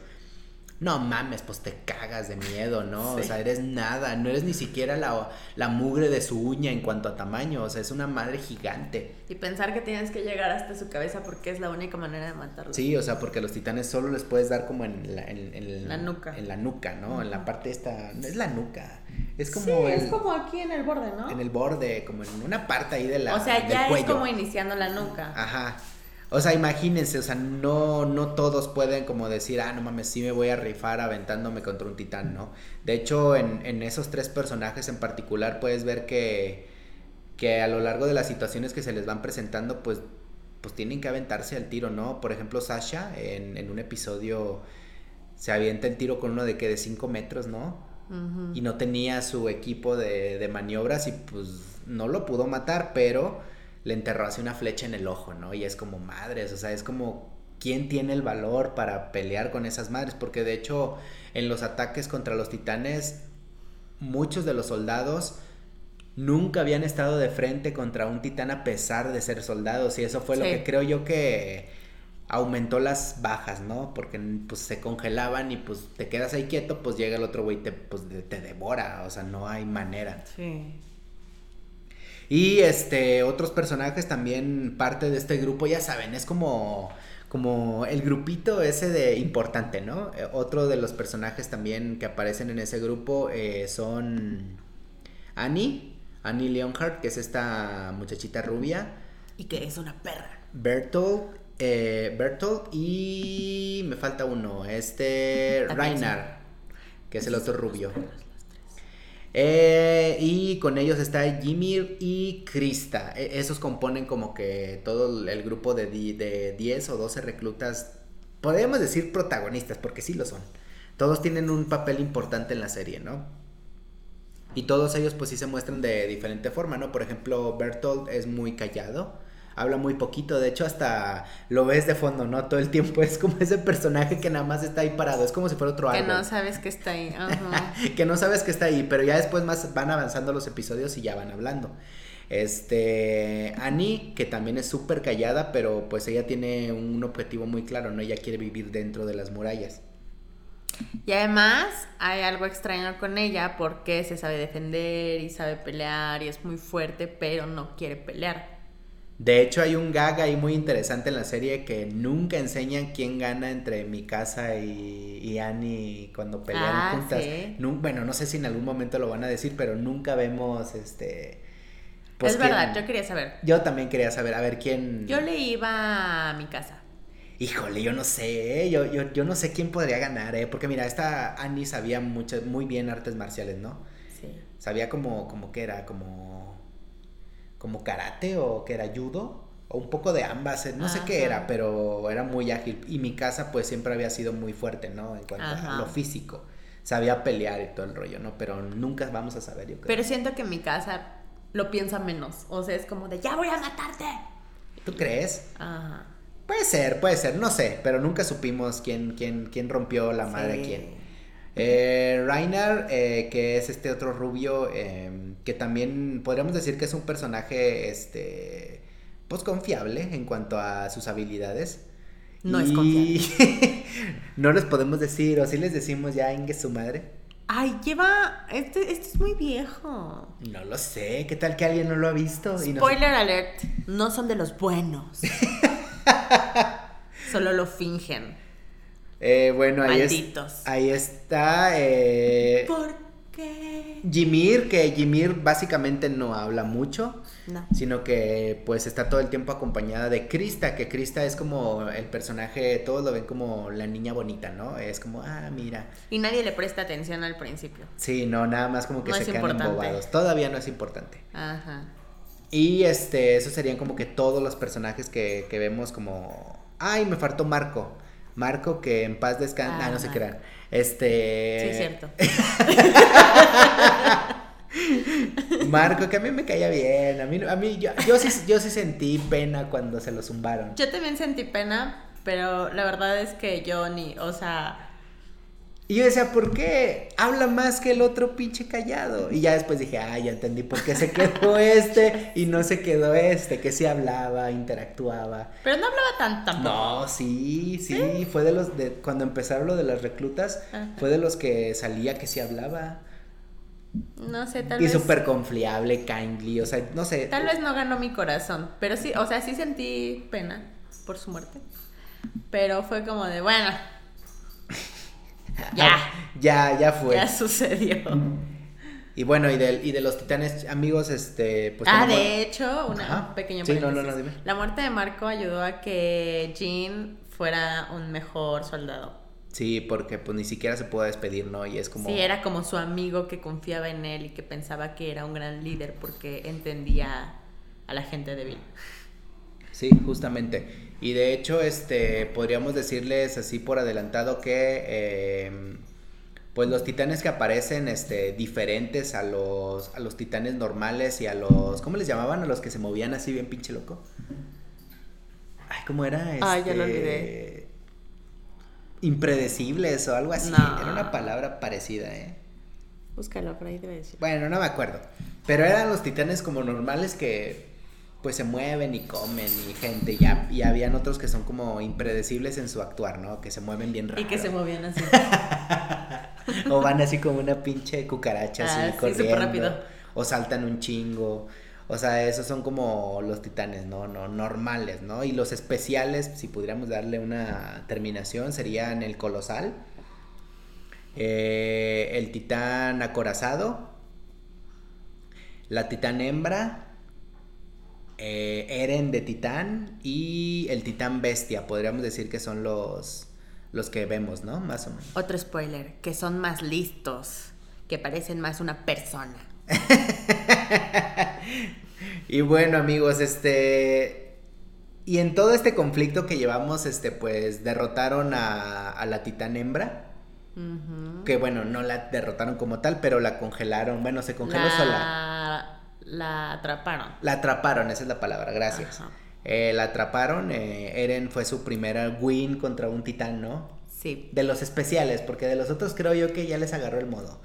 no mames, pues te cagas de miedo, ¿no? O sea, eres nada, no eres ni siquiera la, la mugre de su uña en cuanto a tamaño, o sea, es una madre gigante. Y pensar que tienes que llegar hasta su cabeza porque es la única manera de matarlo. Sí, o sea, porque a los titanes solo les puedes dar como en la, en, la nuca. En la nuca, ¿no? En la parte esta, es la nuca, es como... Sí, es como aquí en el borde, ¿no? En el borde, como en una parte ahí de la... O sea, ya es como iniciando la nuca. Ajá. O sea, imagínense, o sea, no, no todos pueden como decir, ah, no mames, sí me voy a rifar aventándome contra un titán, ¿no? De hecho, en, en esos tres personajes en particular puedes ver que, que a lo largo de las situaciones que se les van presentando, pues, pues tienen que aventarse al tiro, ¿no? Por ejemplo, Sasha en, en un episodio se avienta el tiro con uno de que de 5 metros, ¿no? Y no tenía su equipo de, de maniobras y pues no lo pudo matar, pero le enterró así una flecha en el ojo, ¿no? Y es como madres, o sea, es como quién tiene el valor para pelear con esas madres, porque de hecho en los ataques contra los titanes, muchos de los soldados nunca habían estado de frente contra un titán a pesar de ser soldados, y eso fue lo que creo yo que aumentó las bajas, ¿no? Porque pues se congelaban y pues te quedas ahí quieto, pues llega el otro güey y te, pues, te devora, o sea, no hay manera. Sí. Y este, otros personajes también parte de este grupo, ya saben, es como, como el grupito ese de importante, ¿no? Eh, otro de los personajes también que aparecen en ese grupo eh, son Annie, Annie Leonhardt, que es esta muchachita rubia. Y que es una perra. Bertolt, eh, Bertolt y me falta uno, este Reinar, que es el otro rubio. Eh, y con ellos está Jimmy y Krista. E, esos componen como que todo el grupo de, de 10 o 12 reclutas, podríamos decir protagonistas, porque sí lo son. Todos tienen un papel importante en la serie, ¿no? Y todos ellos pues sí se muestran de diferente forma, ¿no? Por ejemplo, Bertolt es muy callado habla muy poquito, de hecho hasta lo ves de fondo, ¿no? Todo el tiempo es como ese personaje que nada más está ahí parado, es como si fuera otro árbol. Que no sabes que está ahí, [LAUGHS] que no sabes que está ahí, pero ya después más van avanzando los episodios y ya van hablando. Este, Annie, que también es súper callada, pero pues ella tiene un objetivo muy claro, ¿no? Ella quiere vivir dentro de las murallas. Y además hay algo extraño con ella porque se sabe defender y sabe pelear y es muy fuerte, pero no quiere pelear. De hecho, hay un gag ahí muy interesante en la serie que nunca enseñan quién gana entre Mikasa y, y Annie cuando pelean ah, juntas. bueno, no sé si en algún momento lo van a decir, pero nunca vemos este. Pues, es verdad, yo quería saber. Yo también quería saber, a ver quién. Yo le iba a mi casa. Híjole, yo no sé, ¿eh? yo, yo, yo no sé quién podría ganar, ¿eh? Porque mira, esta Annie sabía mucho, muy bien artes marciales, ¿no? Sí. Sabía como, como que era, como como karate o que era judo o un poco de ambas, eh, no sé qué era, pero era muy ágil y mi casa pues siempre había sido muy fuerte, ¿no? En cuanto a lo físico. Sabía pelear y todo el rollo, ¿no? Pero nunca vamos a saber, yo creo. Pero siento que mi casa lo piensa menos, o sea, es como de, ya voy a matarte. ¿Tú crees? Ajá. Puede ser, puede ser, no sé, pero nunca supimos quién, quién, quién rompió la madre a quién. Eh, Rainer, eh, que es este otro rubio, em, que también podríamos decir que es un personaje, este, pues confiable en cuanto a sus habilidades. No es confiable. [LAUGHS] no les podemos decir, o si les decimos ya Inge su madre. Ay, lleva. Este, este es muy viejo. No lo sé. ¿Qué tal que alguien no lo ha visto? Spoiler alert. No son de los buenos. [LAUGHS] Solo lo fingen. Eh, bueno, ahí, ahí está. Eh, ¿Por qué? Jimir, que Jimir básicamente no habla mucho, sino que pues está todo el tiempo acompañada de Krista, que Krista es como el personaje, todos lo ven como la niña bonita, ¿no? Es como, ah, mira. Y nadie le presta atención al principio. Sí, no, nada más como que se quedan embobados. Todavía no es importante. Ajá. Y este, esos serían como que todos los personajes que, que vemos como, ay, me faltó Marco. Marco, que en paz descanse. Ah, no se crean. Este. Sí, cierto. [LAUGHS] Marco, que a mí me caía bien. A mí, a mí yo, yo, sí, yo sí sentí pena cuando se lo zumbaron. Yo también sentí pena, pero la verdad es que yo ni, o sea, Y yo decía, ¿por qué? Habla más que el otro pinche callado. Y ya después dije, ah, ya entendí por qué se quedó [LAUGHS] este y no se quedó este, que sí hablaba, interactuaba. Pero no hablaba tan tampoco. No, sí, sí, fue de los de cuando empezaron lo de las reclutas, Ajá. fue de los que salía que sí hablaba. No sé, tal y vez. súper confiable, kindly, o sea, no sé. Tal vez no ganó mi corazón. Pero sí, o sea, sí sentí pena por su muerte. Pero fue como de, bueno, [LAUGHS] ya. Ya, ya fue. ya sucedió. Y bueno, y de, y de los titanes amigos, este, pues ah, de hecho, una Ajá. pequeño Sí, no, no, dime. La muerte de Marco ayudó a que Jean fuera un mejor soldado. Sí, porque pues ni siquiera se puede despedir, ¿no? Y es como... Sí, era como su amigo que confiaba en él y que pensaba que era un gran líder porque entendía a la gente débil. Sí, justamente. Y de hecho, este, podríamos decirles así por adelantado que, eh, pues los titanes que aparecen, este, diferentes a los, a los titanes normales y a los, ¿cómo les llamaban? A los que se movían así bien pinche loco. Ay, ¿cómo era? Ay, ya lo Este, olvidé. Impredecibles o algo así. No. Era una palabra parecida, ¿eh? Búscalo, por ahí debe decir. Bueno, no me acuerdo. Pero eran los titanes como normales que pues se mueven y comen y gente. Y, ya- y habían otros que son como impredecibles en su actuar, ¿no? Que se mueven bien rápido. Y que se movían así. [LAUGHS] O van así como una pinche cucaracha Ah, así sí, corriendo. rápido. O saltan un chingo. O sea, esos son como los titanes, ¿no? no normales, ¿no? Y los especiales, si pudiéramos darle una terminación, serían el colosal, eh, el titán acorazado, la titán hembra, eh, Eren de titán y el titán bestia. Podríamos decir que son los, los que vemos, ¿no? Más o menos. Otro spoiler, que son más listos, que parecen más una persona. [LAUGHS] Y bueno, amigos, este. Y en todo este conflicto que llevamos, este, pues derrotaron a, a la titán hembra. Que bueno, no la derrotaron como tal, pero la congelaron. Bueno, se congeló sola. La... atraparon. La atraparon, esa es la palabra, gracias. Eh, la atraparon. eh, Eren fue su primera win contra un titán, ¿no? Sí. De los especiales, porque de los otros creo yo que ya les agarró el modo.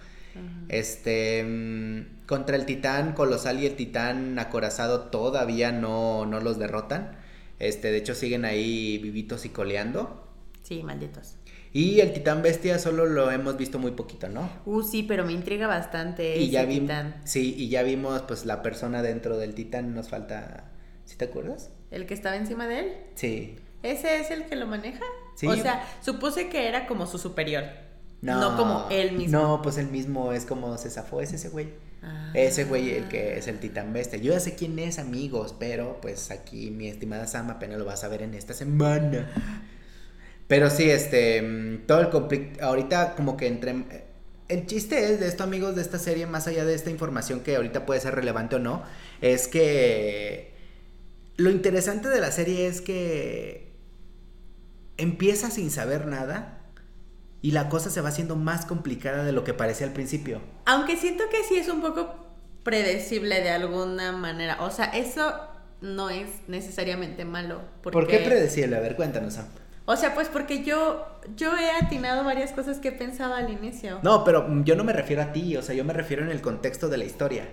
Este, mm, contra el titán colosal y el titán acorazado todavía no, no los derrotan. Este, de hecho siguen ahí vivitos y coleando. Sí, malditos. Y el titán bestia solo lo hemos visto muy poquito, ¿no? Uh, sí, pero me intriga bastante y ya ese vimos, titán. sí, y ya vimos pues la persona dentro del titán, nos falta, ¿sí te acuerdas? ¿El que estaba encima de él? Sí. ¿Ese es el que lo maneja? Sí. O sea, supuse que era como su superior. No, como él mismo. No, pues él mismo es como se zafó, es ese güey. Ah. Ese güey el que es el titán bestia. Yo ya sé quién es, amigos, pero pues aquí mi estimada Sam apenas lo vas a ver en esta semana. Pero sí, este, mm, todo el conflicto, ahorita como que entre... El chiste es de esto, amigos, de esta serie, más allá de esta información que ahorita puede ser relevante o no, es que lo interesante de la serie es que empieza sin saber nada y la cosa se va haciendo más complicada de lo que parecía al principio. Aunque siento que sí es un poco predecible de alguna manera. O sea, eso no es necesariamente malo. Porque... ¿Por qué predecible? A ver, cuéntanos, Sam. O sea, pues porque yo, yo he atinado varias cosas que pensaba al inicio. No, pero yo no me refiero a ti, o sea, yo me refiero en el contexto de la historia.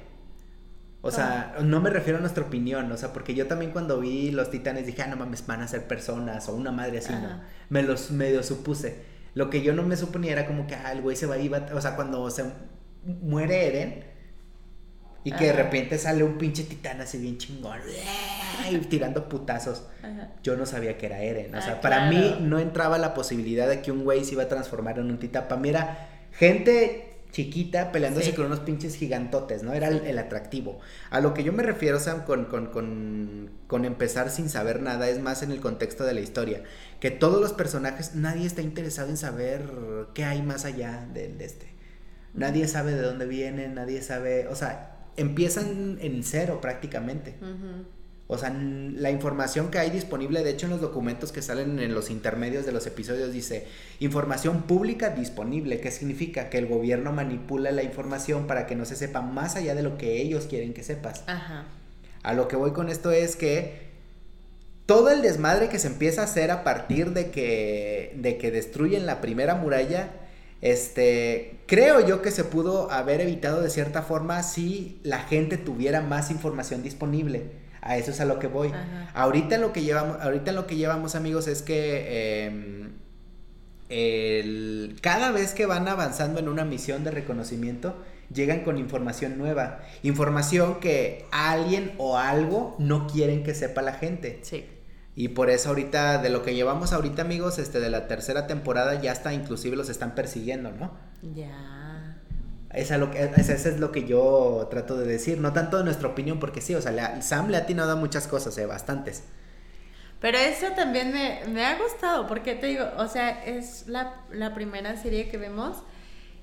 O sea, no me refiero a nuestra opinión, o sea, porque yo también cuando vi los titanes dije, ah, no mames, van a ser personas o una madre así, ¿no? Me los medio supuse. Lo que yo no me suponía era como que, ah, el güey se va a ir, o sea, cuando se muere Eren y que de repente sale un pinche titán así bien chingón, y tirando putazos. Ajá. Yo no sabía que era Eren. O Ah, sea, para claro. mí no entraba la posibilidad de que un güey se iba a transformar en un titán. Para mí era gente chiquita peleándose Sí. con unos pinches gigantotes, ¿no? Era el, el atractivo. A lo que yo me refiero, Sam, con, con, con, con empezar sin saber nada, es más en el contexto de la historia. Que todos los personajes, nadie está interesado en saber qué hay más allá del de este. Nadie sabe de dónde vienen, nadie sabe, o sea, empiezan en cero prácticamente. O sea, la información que hay disponible, de hecho en los documentos que salen en los intermedios de los episodios dice información pública disponible, que significa que el gobierno manipula la información para que no se sepa más allá de lo que ellos quieren que sepas. Ajá. A lo que voy con esto es que todo el desmadre que se empieza a hacer a partir de que, de que destruyen la primera muralla Este, creo yo que se pudo haber evitado de cierta forma si la gente tuviera más información disponible. A eso es a lo que voy. Ahorita lo que llevamos, ahorita lo que llevamos amigos es que em, cada vez que van avanzando en una misión de reconocimiento, llegan con información nueva. Información que alguien o algo no quieren que sepa la gente. Sí. Y por eso ahorita, de lo que llevamos ahorita, amigos, este, de la tercera temporada, ya está, inclusive los están persiguiendo, ¿no? Ya. Esa, lo que, eso es lo que yo trato de decir, no tanto de nuestra opinión, porque sí, o sea, Sam le ha atinado a muchas cosas, eh, bastantes. Pero eso también me, me, ha gustado, porque te digo, o sea, es la, la primera serie que vemos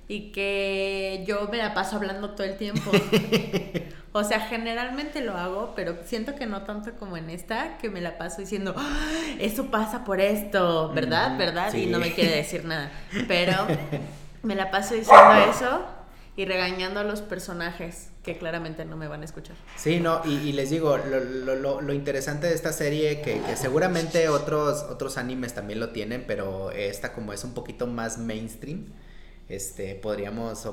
y que yo me la paso hablando todo el tiempo. [LAUGHS] o sea, generalmente lo hago, pero siento que no tanto como en esta, que me la paso diciendo, ¡Ah! eso pasa por esto, ¿verdad? ¿Verdad? Y no me quiere [LAUGHS] decir nada. Pero me la paso diciendo eso y regañando a los personajes que claramente no me van a escuchar. Sí, no, y, les digo, lo, lo, lo, interesante de esta serie, que, que, seguramente otros, otros animes también lo tienen, pero esta como es un poquito más mainstream, este, podríamos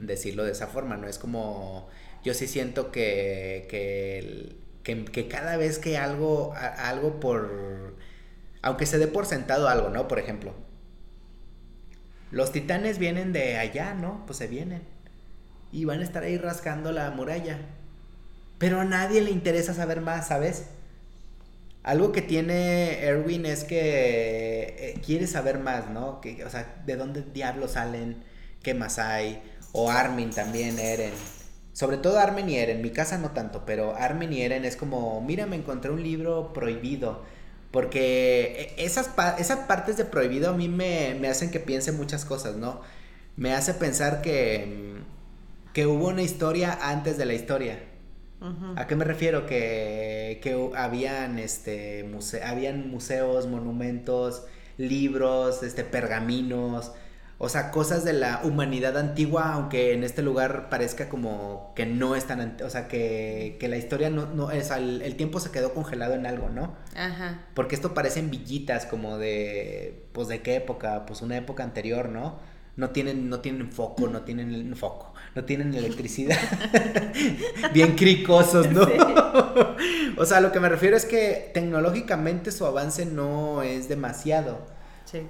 decirlo de esa forma, ¿no? Es como, yo sí siento que, que, que, cada vez que algo, algo por, aunque se dé por sentado algo, ¿no? Por ejemplo, los titanes vienen de allá, ¿no? Pues se vienen. Y van a estar ahí rascando la muralla. Pero a nadie le interesa saber más, ¿sabes? Algo que tiene Erwin es que eh, quiere saber más, ¿no? Que, o sea, de dónde diablos salen, qué más hay. O Armin también, Eren. Sobre todo Armin y Eren. Mi casa no tanto, pero Armin y Eren es como, mira, me encontré un libro prohibido. Porque e, esas, esas partes de prohibido a mí me, me hacen que piense muchas cosas, ¿no? Me hace pensar que, que hubo una historia antes de la historia. ¿A qué me refiero? Que, que habían, este, habían museos, monumentos, libros, este, pergaminos, o sea, cosas de la humanidad antigua, aunque en este lugar parezca como que no es tan, o sea, que, que la historia no, no el, el, tiempo se quedó congelado en algo, ¿no? Ajá. Porque esto parecen villitas como de, pues, ¿de qué época? Pues una época anterior, ¿no? No tienen, no tienen foco, no tienen foco no tienen electricidad. [LAUGHS] Bien cricosos, ¿no? o sea, lo que me refiero es que tecnológicamente su avance no es demasiado. Sí.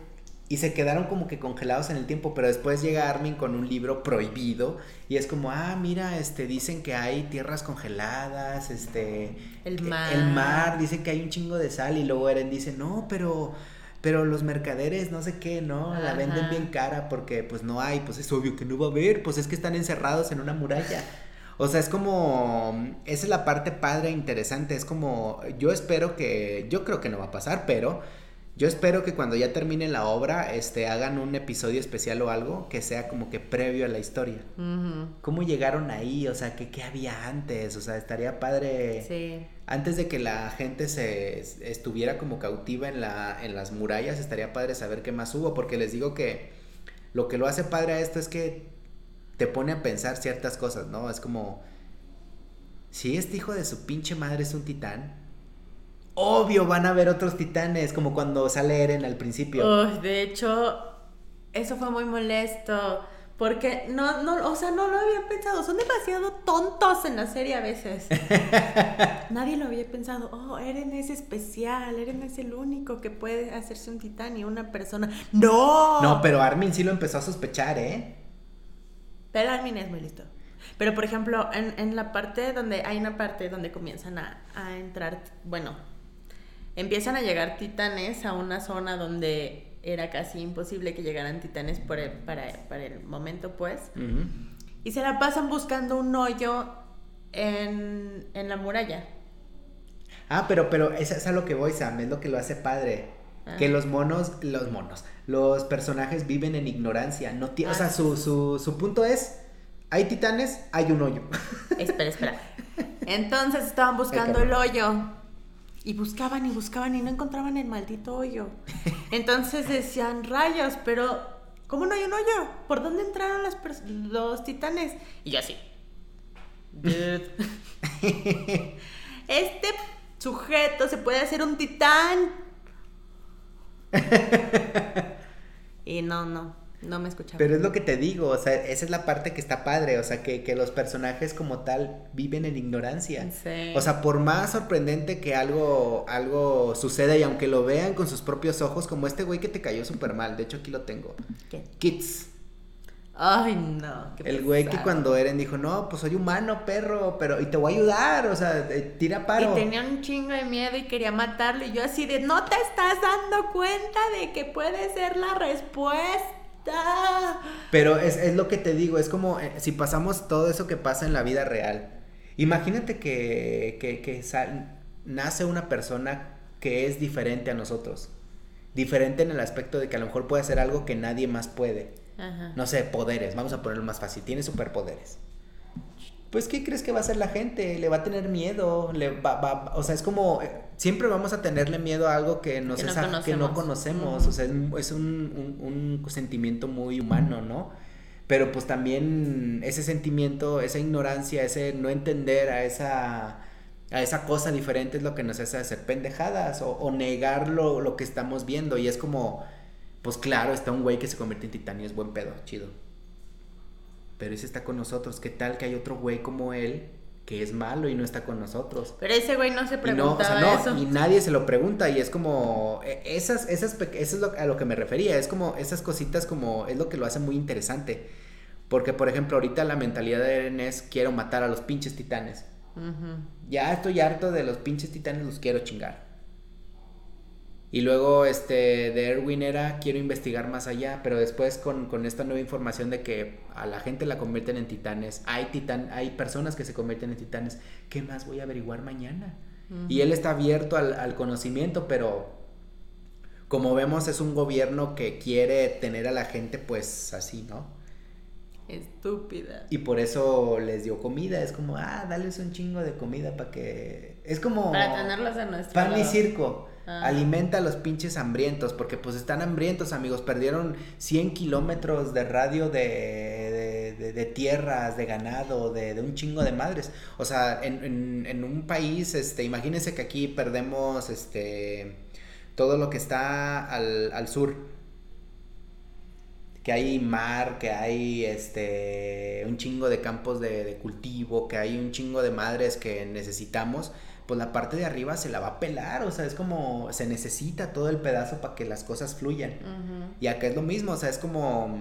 Y se quedaron como que congelados en el tiempo, pero después llega Armin con un libro prohibido y es como, ah, mira, este, dicen que hay tierras congeladas, este... El mar. El mar, dicen que hay un chingo de sal y luego Eren dice, no, pero pero los mercaderes no sé qué, ¿no? La venden bien cara porque pues no hay, pues es obvio que no va a haber, pues es que están encerrados en una muralla. O sea, es como, esa es la parte padre e interesante, es como, yo espero que, yo creo que no va a pasar, pero yo espero que cuando ya termine la obra, este, hagan un episodio especial o algo que sea como que previo a la historia. ¿Cómo llegaron ahí? O sea, ¿qué, ¿qué, había antes? O sea, estaría padre. Sí. Antes de que la gente se estuviera como cautiva en, la, en las murallas, estaría padre saber qué más hubo. Porque les digo que lo que lo hace padre a esto es que te pone a pensar ciertas cosas, ¿no? Es como, si este hijo de su pinche madre es un titán, obvio van a haber otros titanes, como cuando sale Eren al principio. de hecho, eso fue muy molesto. Porque no, no, o sea, no lo había pensado. Son demasiado tontos en la serie a veces. [LAUGHS] Nadie lo había pensado. Oh, Eren es especial. Eren es el único que puede hacerse un titán y una persona. ¡No! No, pero Armin sí lo empezó a sospechar, ¿eh? Pero Armin es muy listo. Pero, por ejemplo, en, en la parte donde hay una parte donde comienzan a, a entrar, bueno, empiezan a llegar titanes a una zona donde era casi imposible que llegaran titanes por para, el momento, pues. Y se la pasan buscando un hoyo en, la muralla. Ah, pero, pero es, es a lo que voy, Sam, es lo que lo hace padre. Ah. Que los monos, los monos, los personajes viven en ignorancia. No o sea, ah. su, su, su punto es, hay titanes, hay un hoyo. Espera, espera. [LAUGHS] Entonces estaban buscando el hoyo y buscaban y buscaban y no encontraban el maldito hoyo. [LAUGHS] Entonces decían, rayos, pero ¿cómo no hay un hoyo? ¿Por dónde entraron los titanes? Y yo así. [LAUGHS] este sujeto se puede hacer un titán. [LAUGHS] y no, no. No me escuchaba. Pero es lo que te digo, o sea, esa es la parte que está padre, o sea, que, que los personajes como tal viven en ignorancia. Sí. O sea, por más sorprendente que algo, algo suceda y aunque lo vean con sus propios ojos, como este güey que te cayó súper mal, de hecho aquí lo tengo. ¿Qué? Kids. Ay, no. qué El güey que cuando Eren dijo, no, pues soy humano, perro, pero y te voy a ayudar, o sea, eh, tira paro. Y tenía un chingo de miedo y quería matarlo. Y yo así de, no te estás dando cuenta de que puede ser la respuesta. Pero es, es lo que te digo, es como eh, si pasamos todo eso que pasa en la vida real. Imagínate que, que, que sal- nace una persona que es diferente a nosotros. Diferente en el aspecto de que a lo mejor puede hacer algo que nadie más puede. Ajá. No sé, poderes, vamos a ponerlo más fácil. Tiene superpoderes. Pues, ¿qué crees que va a hacer la gente? Le va a tener miedo, le va, va- o sea, es como, eh, siempre vamos a tenerle miedo a algo que, nos Que no es aj- que no conocemos. conocemos, o sea, es, un- es un, un- un sentimiento muy humano, ¿no? Pero pues también ese sentimiento, esa ignorancia, ese no entender a esa, a esa cosa diferente es lo que nos hace hacer pendejadas o, o negar lo, lo que estamos viendo y es como, pues claro, está un güey que se convierte en titanio, es buen pedo, chido. Pero ese está con nosotros. ¿Qué tal que hay otro güey como él que es malo y no está con nosotros? Pero ese güey no se Y no, preguntaba o sea, no, eso. y nadie se lo pregunta y es como e- esas esas eso es lo, a lo que me refería, es como esas cositas como es lo que lo hace muy interesante. Porque por ejemplo, ahorita la mentalidad de Eren es quiero matar a los pinches titanes. Ya estoy harto de los pinches titanes, los quiero chingar. Y luego, este, de Erwin era, quiero investigar más allá, pero después con, con esta nueva información de que a la gente la convierten en titanes, hay titan, hay personas que se convierten en titanes, ¿qué más voy a averiguar mañana? Y él está abierto al, al conocimiento, pero como vemos es un gobierno que quiere tener a la gente pues así, ¿no? Estúpida. Y por eso les dio comida. Es como, ah, dales un chingo de comida para que. Es como. Para tenerlos a nuestro Pan y lado. circo. Ah. Alimenta a los pinches hambrientos. Porque pues están hambrientos, amigos. Perdieron 100 kilómetros de radio de, de, tierras, de ganado, de, un chingo de madres. O sea, en, en- un país, este, imagínense que aquí perdemos este todo lo que está al, al sur que hay mar, que hay este un chingo de campos de cultivo, que hay un chingo de madres que necesitamos, pues la parte de arriba se la va a pelar, o sea, es como se necesita todo el pedazo para que las cosas fluyan. Y acá es lo mismo, o sea, es como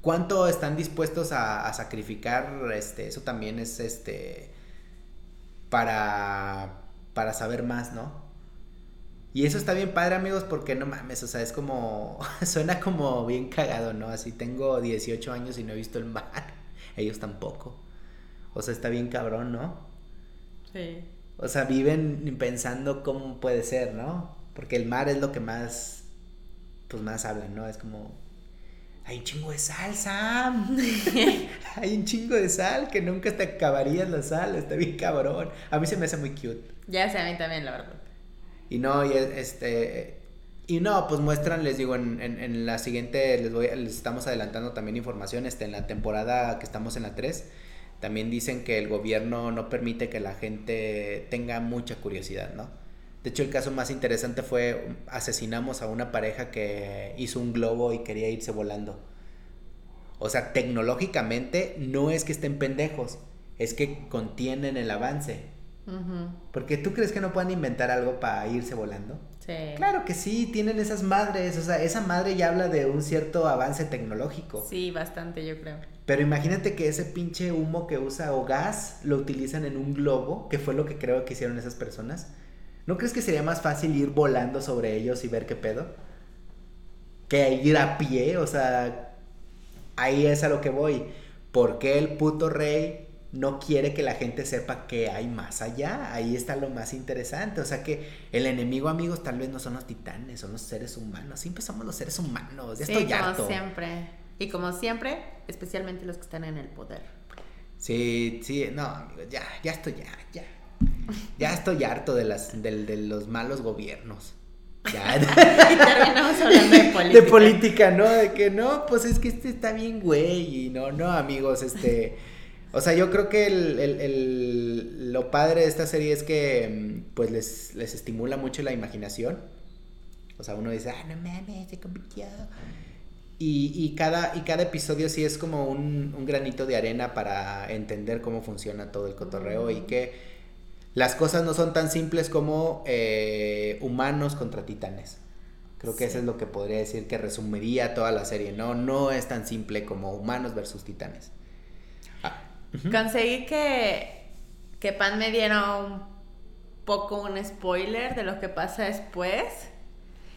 cuánto están dispuestos a, a sacrificar, este, eso también es este para para saber más, ¿no? Y eso está bien padre, amigos, porque no mames, o sea, es como [LAUGHS] suena como bien cagado, ¿no? Así tengo 18 años y no he visto el mar. [LAUGHS] Ellos tampoco. O sea, está bien cabrón, ¿no? Sí. O sea, viven pensando cómo puede ser, ¿no? Porque el mar es lo que más, pues más hablan, ¿no? Es como, hay un chingo de sal, Sam. [LAUGHS] [LAUGHS] hay un chingo de sal que nunca te acabarías la sal, está bien cabrón. A mí se me hace muy cute. Ya sé, a mí también, la verdad. Y no, y es- este... Y no, pues muestran, les digo, en, en, en la siguiente, les, voy, les estamos adelantando también información, este, en la temporada que estamos en la 3, también dicen que el gobierno no permite que la gente tenga mucha curiosidad, ¿no? De hecho, el caso más interesante fue, asesinamos a una pareja que hizo un globo y quería irse volando. O sea, tecnológicamente no es que estén pendejos, es que contienen el avance. Porque tú crees que no puedan inventar algo para irse volando. Sí. Claro que sí, tienen esas madres, o sea, esa madre ya habla de un cierto avance tecnológico. Sí, bastante, yo creo. Pero imagínate que ese pinche humo que usa o gas lo utilizan en un globo, que fue lo que creo que hicieron esas personas. ¿No crees que sería más fácil ir volando sobre ellos y ver qué pedo? Que ir a pie, o sea, ahí es a lo que voy. ¿Por qué el puto rey no quiere que la gente sepa que hay más allá? Ahí está lo más interesante. O sea que el enemigo, amigos, tal vez no son los titanes, son los seres humanos. Siempre somos los seres humanos. Ya sí, estoy como harto. siempre. Y como siempre, especialmente los que están en el poder. Sí, sí, no, amigos, ya, ya estoy, ya, ya. Ya estoy harto de las, del- de, los malos gobiernos. Ya. [LAUGHS] Y terminamos hablando de [LAUGHS] política. De política, ¿no? De que no, pues es que este está bien, güey. Y no, no, amigos, este. O sea, yo creo que el, el- el- lo padre de esta serie es que, mm, pues, les, les estimula mucho la imaginación. O sea, uno dice, ah, no mames, se convirtió. Y, y, cada, y cada episodio sí es como un, un, granito de arena para entender cómo funciona todo el cotorreo y que las cosas no son tan simples como eh, humanos contra titanes. Creo que eso es lo que podría decir que resumiría toda la serie. No, no es tan simple como humanos versus titanes. Conseguí que, que Pan me diera un poco un spoiler de lo que pasa después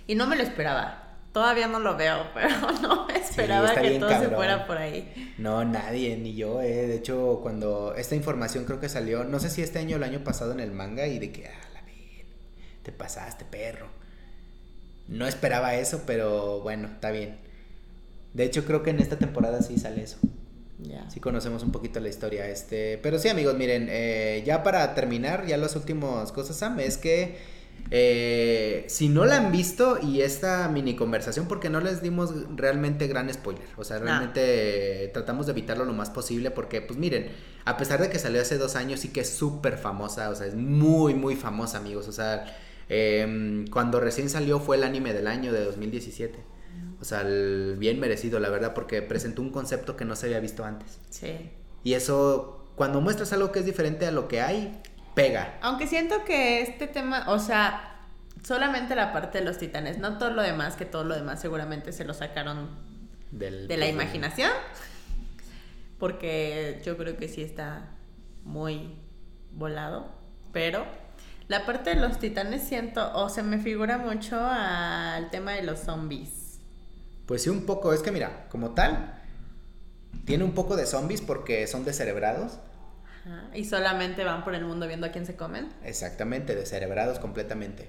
y no me lo esperaba. Todavía no lo veo, [LAUGHS] pero no esperaba que todo se fuera por ahí. No, nadie, ni yo, eh. De hecho, cuando esta información creo que salió, no sé si este año o el año pasado en el manga, y de que, ah, la bien, te pasaste, perro. No esperaba eso, pero bueno, está bien. De hecho, creo que en esta temporada sí sale eso. Ya. Sí conocemos un poquito la historia. Este, pero sí, amigos, miren, eh, ya para terminar, ya las últimas cosas, Sam, es que eh, si no la han visto y esta mini conversación, porque no les dimos realmente gran spoiler, o sea, realmente tratamos de evitarlo lo más posible porque, pues miren, a pesar de que salió hace dos años, sí que es súper famosa, o sea, es muy, muy famosa, amigos, o sea, em, cuando recién salió fue el anime del año de 2017. O sea, bien merecido, la verdad, porque presentó un concepto que no se había visto antes. Sí. Y eso, cuando muestras algo que es diferente a lo que hay, pega. Aunque siento que este tema, o sea, solamente la parte de los titanes, no todo lo demás, que todo lo demás seguramente se lo sacaron de la imaginación. Porque yo creo que sí está muy volado. Pero la parte de los titanes siento, o se me figura mucho al tema de los zombies. Pues sí, un poco. Es que mira, como tal, tiene un poco de zombies porque son descerebrados y solamente van por el mundo viendo a quién se comen. Exactamente, descerebrados completamente.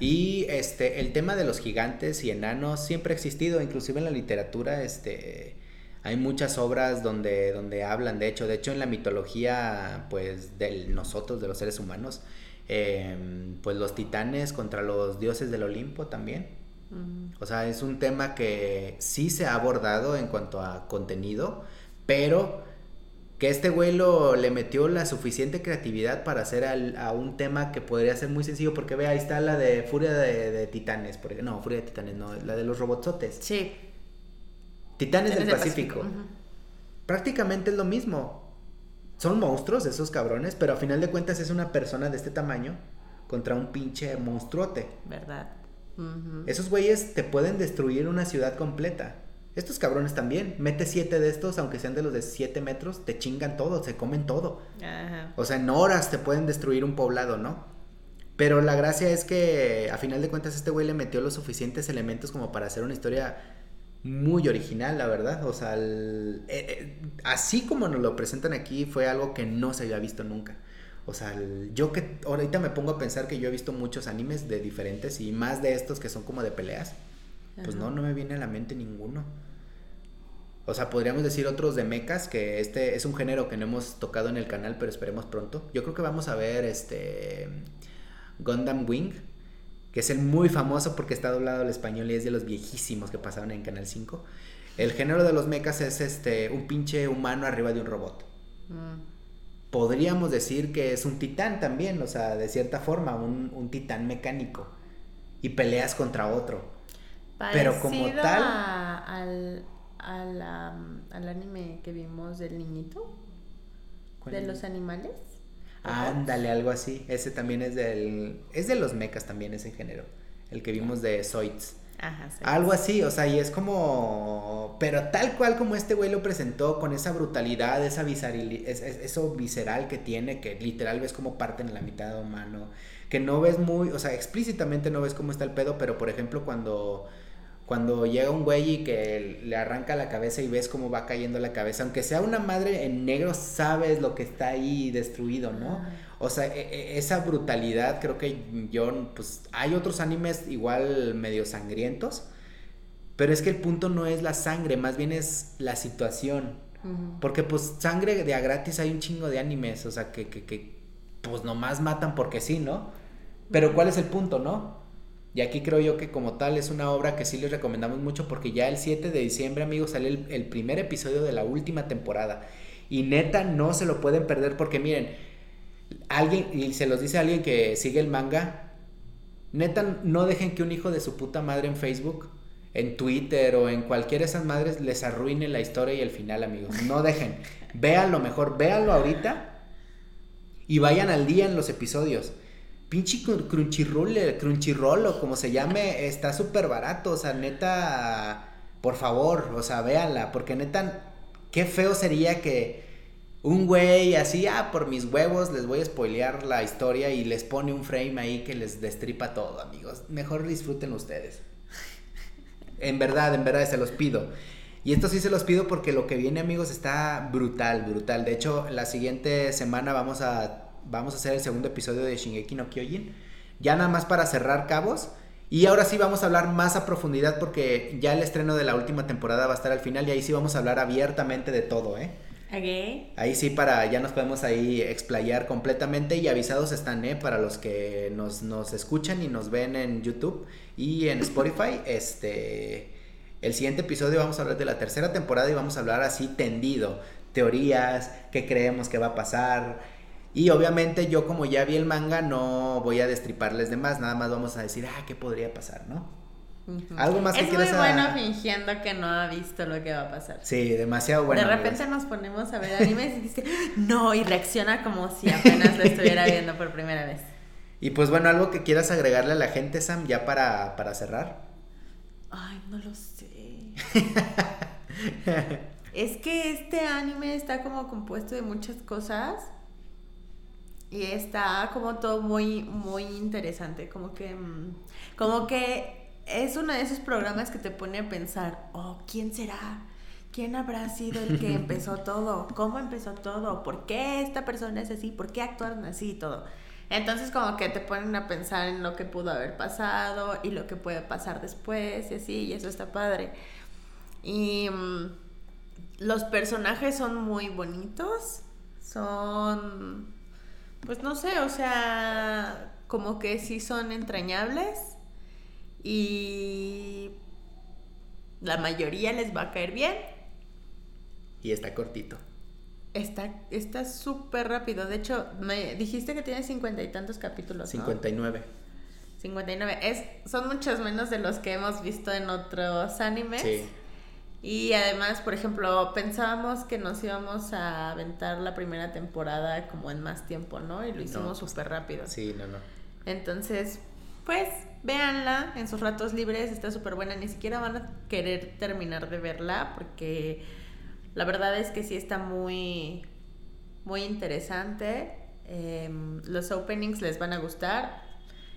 Y este, el tema de los gigantes y enanos siempre ha existido, inclusive en la literatura, este, hay muchas obras donde, donde hablan, de hecho, de hecho en la mitología, pues, de nosotros, de los seres humanos, em, pues los titanes contra los dioses del Olimpo también. O sea, es un tema que sí se ha abordado en cuanto a contenido, pero que este güey le metió la suficiente creatividad para hacer a un tema que podría ser muy sencillo, porque ve, ahí está la de Furia de, Titanes, porque, no, Furia de Titanes, no, la de los robotsotes. Sí. Titanes, del Pacífico. Prácticamente es lo mismo. Son monstruos esos cabrones, pero a final de cuentas es una persona de este tamaño contra un pinche monstruote. ¿Verdad? Esos güeyes te pueden destruir una ciudad completa. Estos cabrones también. Mete siete de estos, aunque sean de los de siete metros, te chingan todo, se comen todo. O sea, en horas te pueden destruir un poblado, ¿no? Pero la gracia es que a final de cuentas este güey le metió los suficientes elementos como para hacer una historia muy original, la verdad. O sea, eh, eh, así como nos lo presentan aquí fue algo que no se había visto nunca. O sea, yo que ahorita me pongo a pensar que yo he visto muchos animes de diferentes y más de estos que son como de peleas. Pues no, no me viene a la mente ninguno. O sea, podríamos decir otros de mechas, que este es un género que no hemos tocado en el canal, pero esperemos pronto. Yo creo que vamos a ver este Gundam Wing, que es el muy famoso porque está doblado al español y es de los viejísimos que pasaron en Canal 5. El género de los mechas es este un pinche humano arriba de un robot. Mm. Podríamos decir que es un titán también, o sea, de cierta forma, un, un titán mecánico. Y peleas contra otro. Pero como tal. al, al, anime que vimos del niñito. De los animales. Ándale, algo así. Ese también es del. Es de los mechas también, ese género. El que vimos de Zoids. Ajá, Algo así, o sea, y es como. Pero tal cual como este güey lo presentó, con esa brutalidad, esa eso visceral que tiene, que literal ves como parten en la mitad de humano. Que no ves muy, o sea, explícitamente no ves cómo está el pedo, pero por ejemplo, cuando cuando llega un güey y que le arranca la cabeza y ves cómo va cayendo la cabeza, aunque sea una madre en negro, sabes lo que está ahí destruido, ¿no? O sea, e, e, esa brutalidad, creo que yo, pues hay otros animes igual medio sangrientos, pero es que el punto no es la sangre, más bien es la situación. Porque pues sangre de a gratis hay un chingo de animes, o sea, que, que, que pues nomás matan porque sí, ¿no? Pero ¿cuál es el punto, no? Y aquí creo yo que como tal es una obra que sí les recomendamos mucho porque ya el 7 de diciembre, amigos, sale el, primer episodio de la última temporada. Y neta, no se lo pueden perder porque miren, alguien, y se los dice alguien que sigue el manga, Neta, no dejen que un hijo de su puta madre en Facebook, en Twitter o en cualquiera de esas madres les arruine la historia y el final, amigos. No dejen. Véanlo mejor, véanlo ahorita y vayan al día en los episodios. Pinche Crunchyroll, Crunchyroll o como se llame, está súper barato. O sea, neta, por favor, o sea, véanla. Porque neta, qué feo sería que un güey así, ah, por mis huevos les voy a spoilear la historia y les pone un frame ahí que les destripa todo, amigos. Mejor disfruten ustedes. En verdad, en verdad, se los pido. Y esto sí se los pido porque lo que viene, amigos, está brutal, brutal. De hecho, la siguiente semana vamos a, vamos a hacer el segundo episodio de Shingeki no Kyojin. Ya nada más para cerrar cabos. Y ahora sí vamos a hablar más a profundidad porque ya el estreno de la última temporada va a estar al final y ahí sí vamos a hablar abiertamente de todo, ¿eh? Ahí sí para, ya nos podemos ahí explayar completamente y avisados están, ¿eh? Para los que nos, nos escuchan y nos ven en YouTube y en Spotify, este, el siguiente episodio vamos a hablar de la tercera temporada y vamos a hablar así tendido, teorías, qué creemos que va a pasar. Y obviamente yo como ya vi el manga no voy a destriparles de más, nada más vamos a decir, ah, ¿qué podría pasar, no? Algo más que Es muy bueno fingiendo que no ha visto lo que va a pasar. Sí, demasiado bueno. De repente nos ponemos a ver animes y dice, no, y reacciona como si apenas lo estuviera viendo por primera vez. Y pues bueno, algo que quieras agregarle a la gente, Sam, ya para, para cerrar. Ay, no lo sé. [LAUGHS] es que este anime está como compuesto de muchas cosas. Y está como todo muy, muy interesante. Como que. Mm, como que es uno de esos programas que te pone a pensar, oh, ¿quién será? ¿Quién habrá sido el que [LAUGHS] empezó todo? ¿Cómo empezó todo? ¿Por qué esta persona es así? ¿Por qué actuaron así y todo? Entonces como que te ponen a pensar en lo que pudo haber pasado y lo que puede pasar después y así, y eso está padre. Y mm, los personajes son muy bonitos, son, pues no sé, o sea, como que sí son entrañables y la mayoría les va a caer bien. Y está cortito. Está súper rápido. De hecho, me dijiste que tiene cincuenta y tantos capítulos. Cincuenta y nueve. 59. Es, son muchos menos de los que hemos visto en otros animes. Sí. Y además, por ejemplo, pensábamos que nos íbamos a aventar la primera temporada como en más tiempo, ¿no? Y lo hicimos súper rápido. Sí, no, no. Entonces, pues véanla en sus ratos libres, está súper buena, ni siquiera van a querer terminar de verla porque la verdad es que sí está muy, muy interesante. Em, los openings les van a gustar.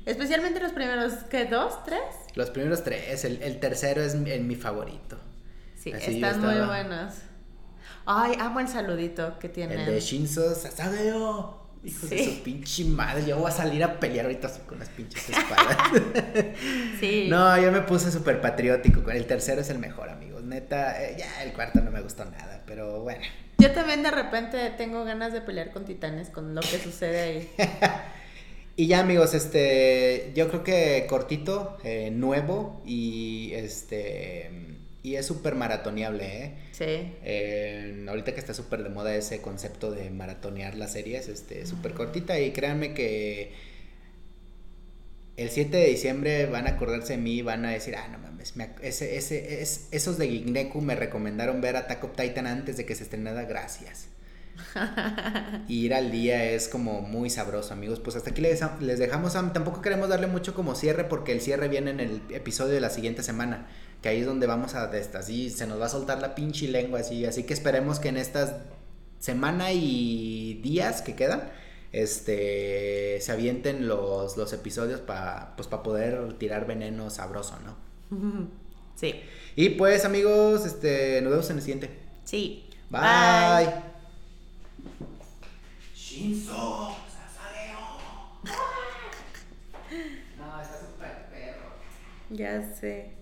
Especialmente los primeros, ¿qué? ¿Dos? ¿Tres? Los primeros tres. El, tercero es mi favorito. Sí, están muy buenos. Ay, amo el saludito que tiene. El de Shinzo Sasadeo. Hijo de su pinche madre, yo voy a salir a pelear ahorita con las pinches [LAUGHS] espadas. [LAUGHS] sí. No, yo me puse súper patriótico. El tercero es el mejor, amigos. Neta, eh, ya el cuarto no me gustó nada, pero bueno. Yo también de repente tengo ganas de pelear con titanes con lo que sucede ahí. [LAUGHS] y ya, amigos, este, yo creo que cortito, eh, nuevo y este y es súper maratoneable, ¿eh? Sí. ahorita que está súper de moda ese concepto de maratonear las series, este, súper cortita. Y créanme que el 7 de diciembre van a acordarse de mí y van a decir, ah, no mames, ese, ese, es, esos de Gigneku me recomendaron ver Attack of Titan antes de que se estrenara, gracias. [LAUGHS] y ir al día es como muy sabroso, amigos. Pues hasta aquí les, les dejamos. Tampoco queremos darle mucho como cierre porque el cierre viene en el episodio de la siguiente semana que ahí es donde vamos a, así se nos va a soltar la pinche lengua, así, así que esperemos que en estas semana y días que quedan, este, se avienten los, los episodios para pues, para poder tirar veneno sabroso, ¿no? [LAUGHS] Sí. Y pues amigos, este, nos vemos en el siguiente. Sí. Bye. Bye. Shinzo, [LAUGHS] No, está súper perro. Ya sé.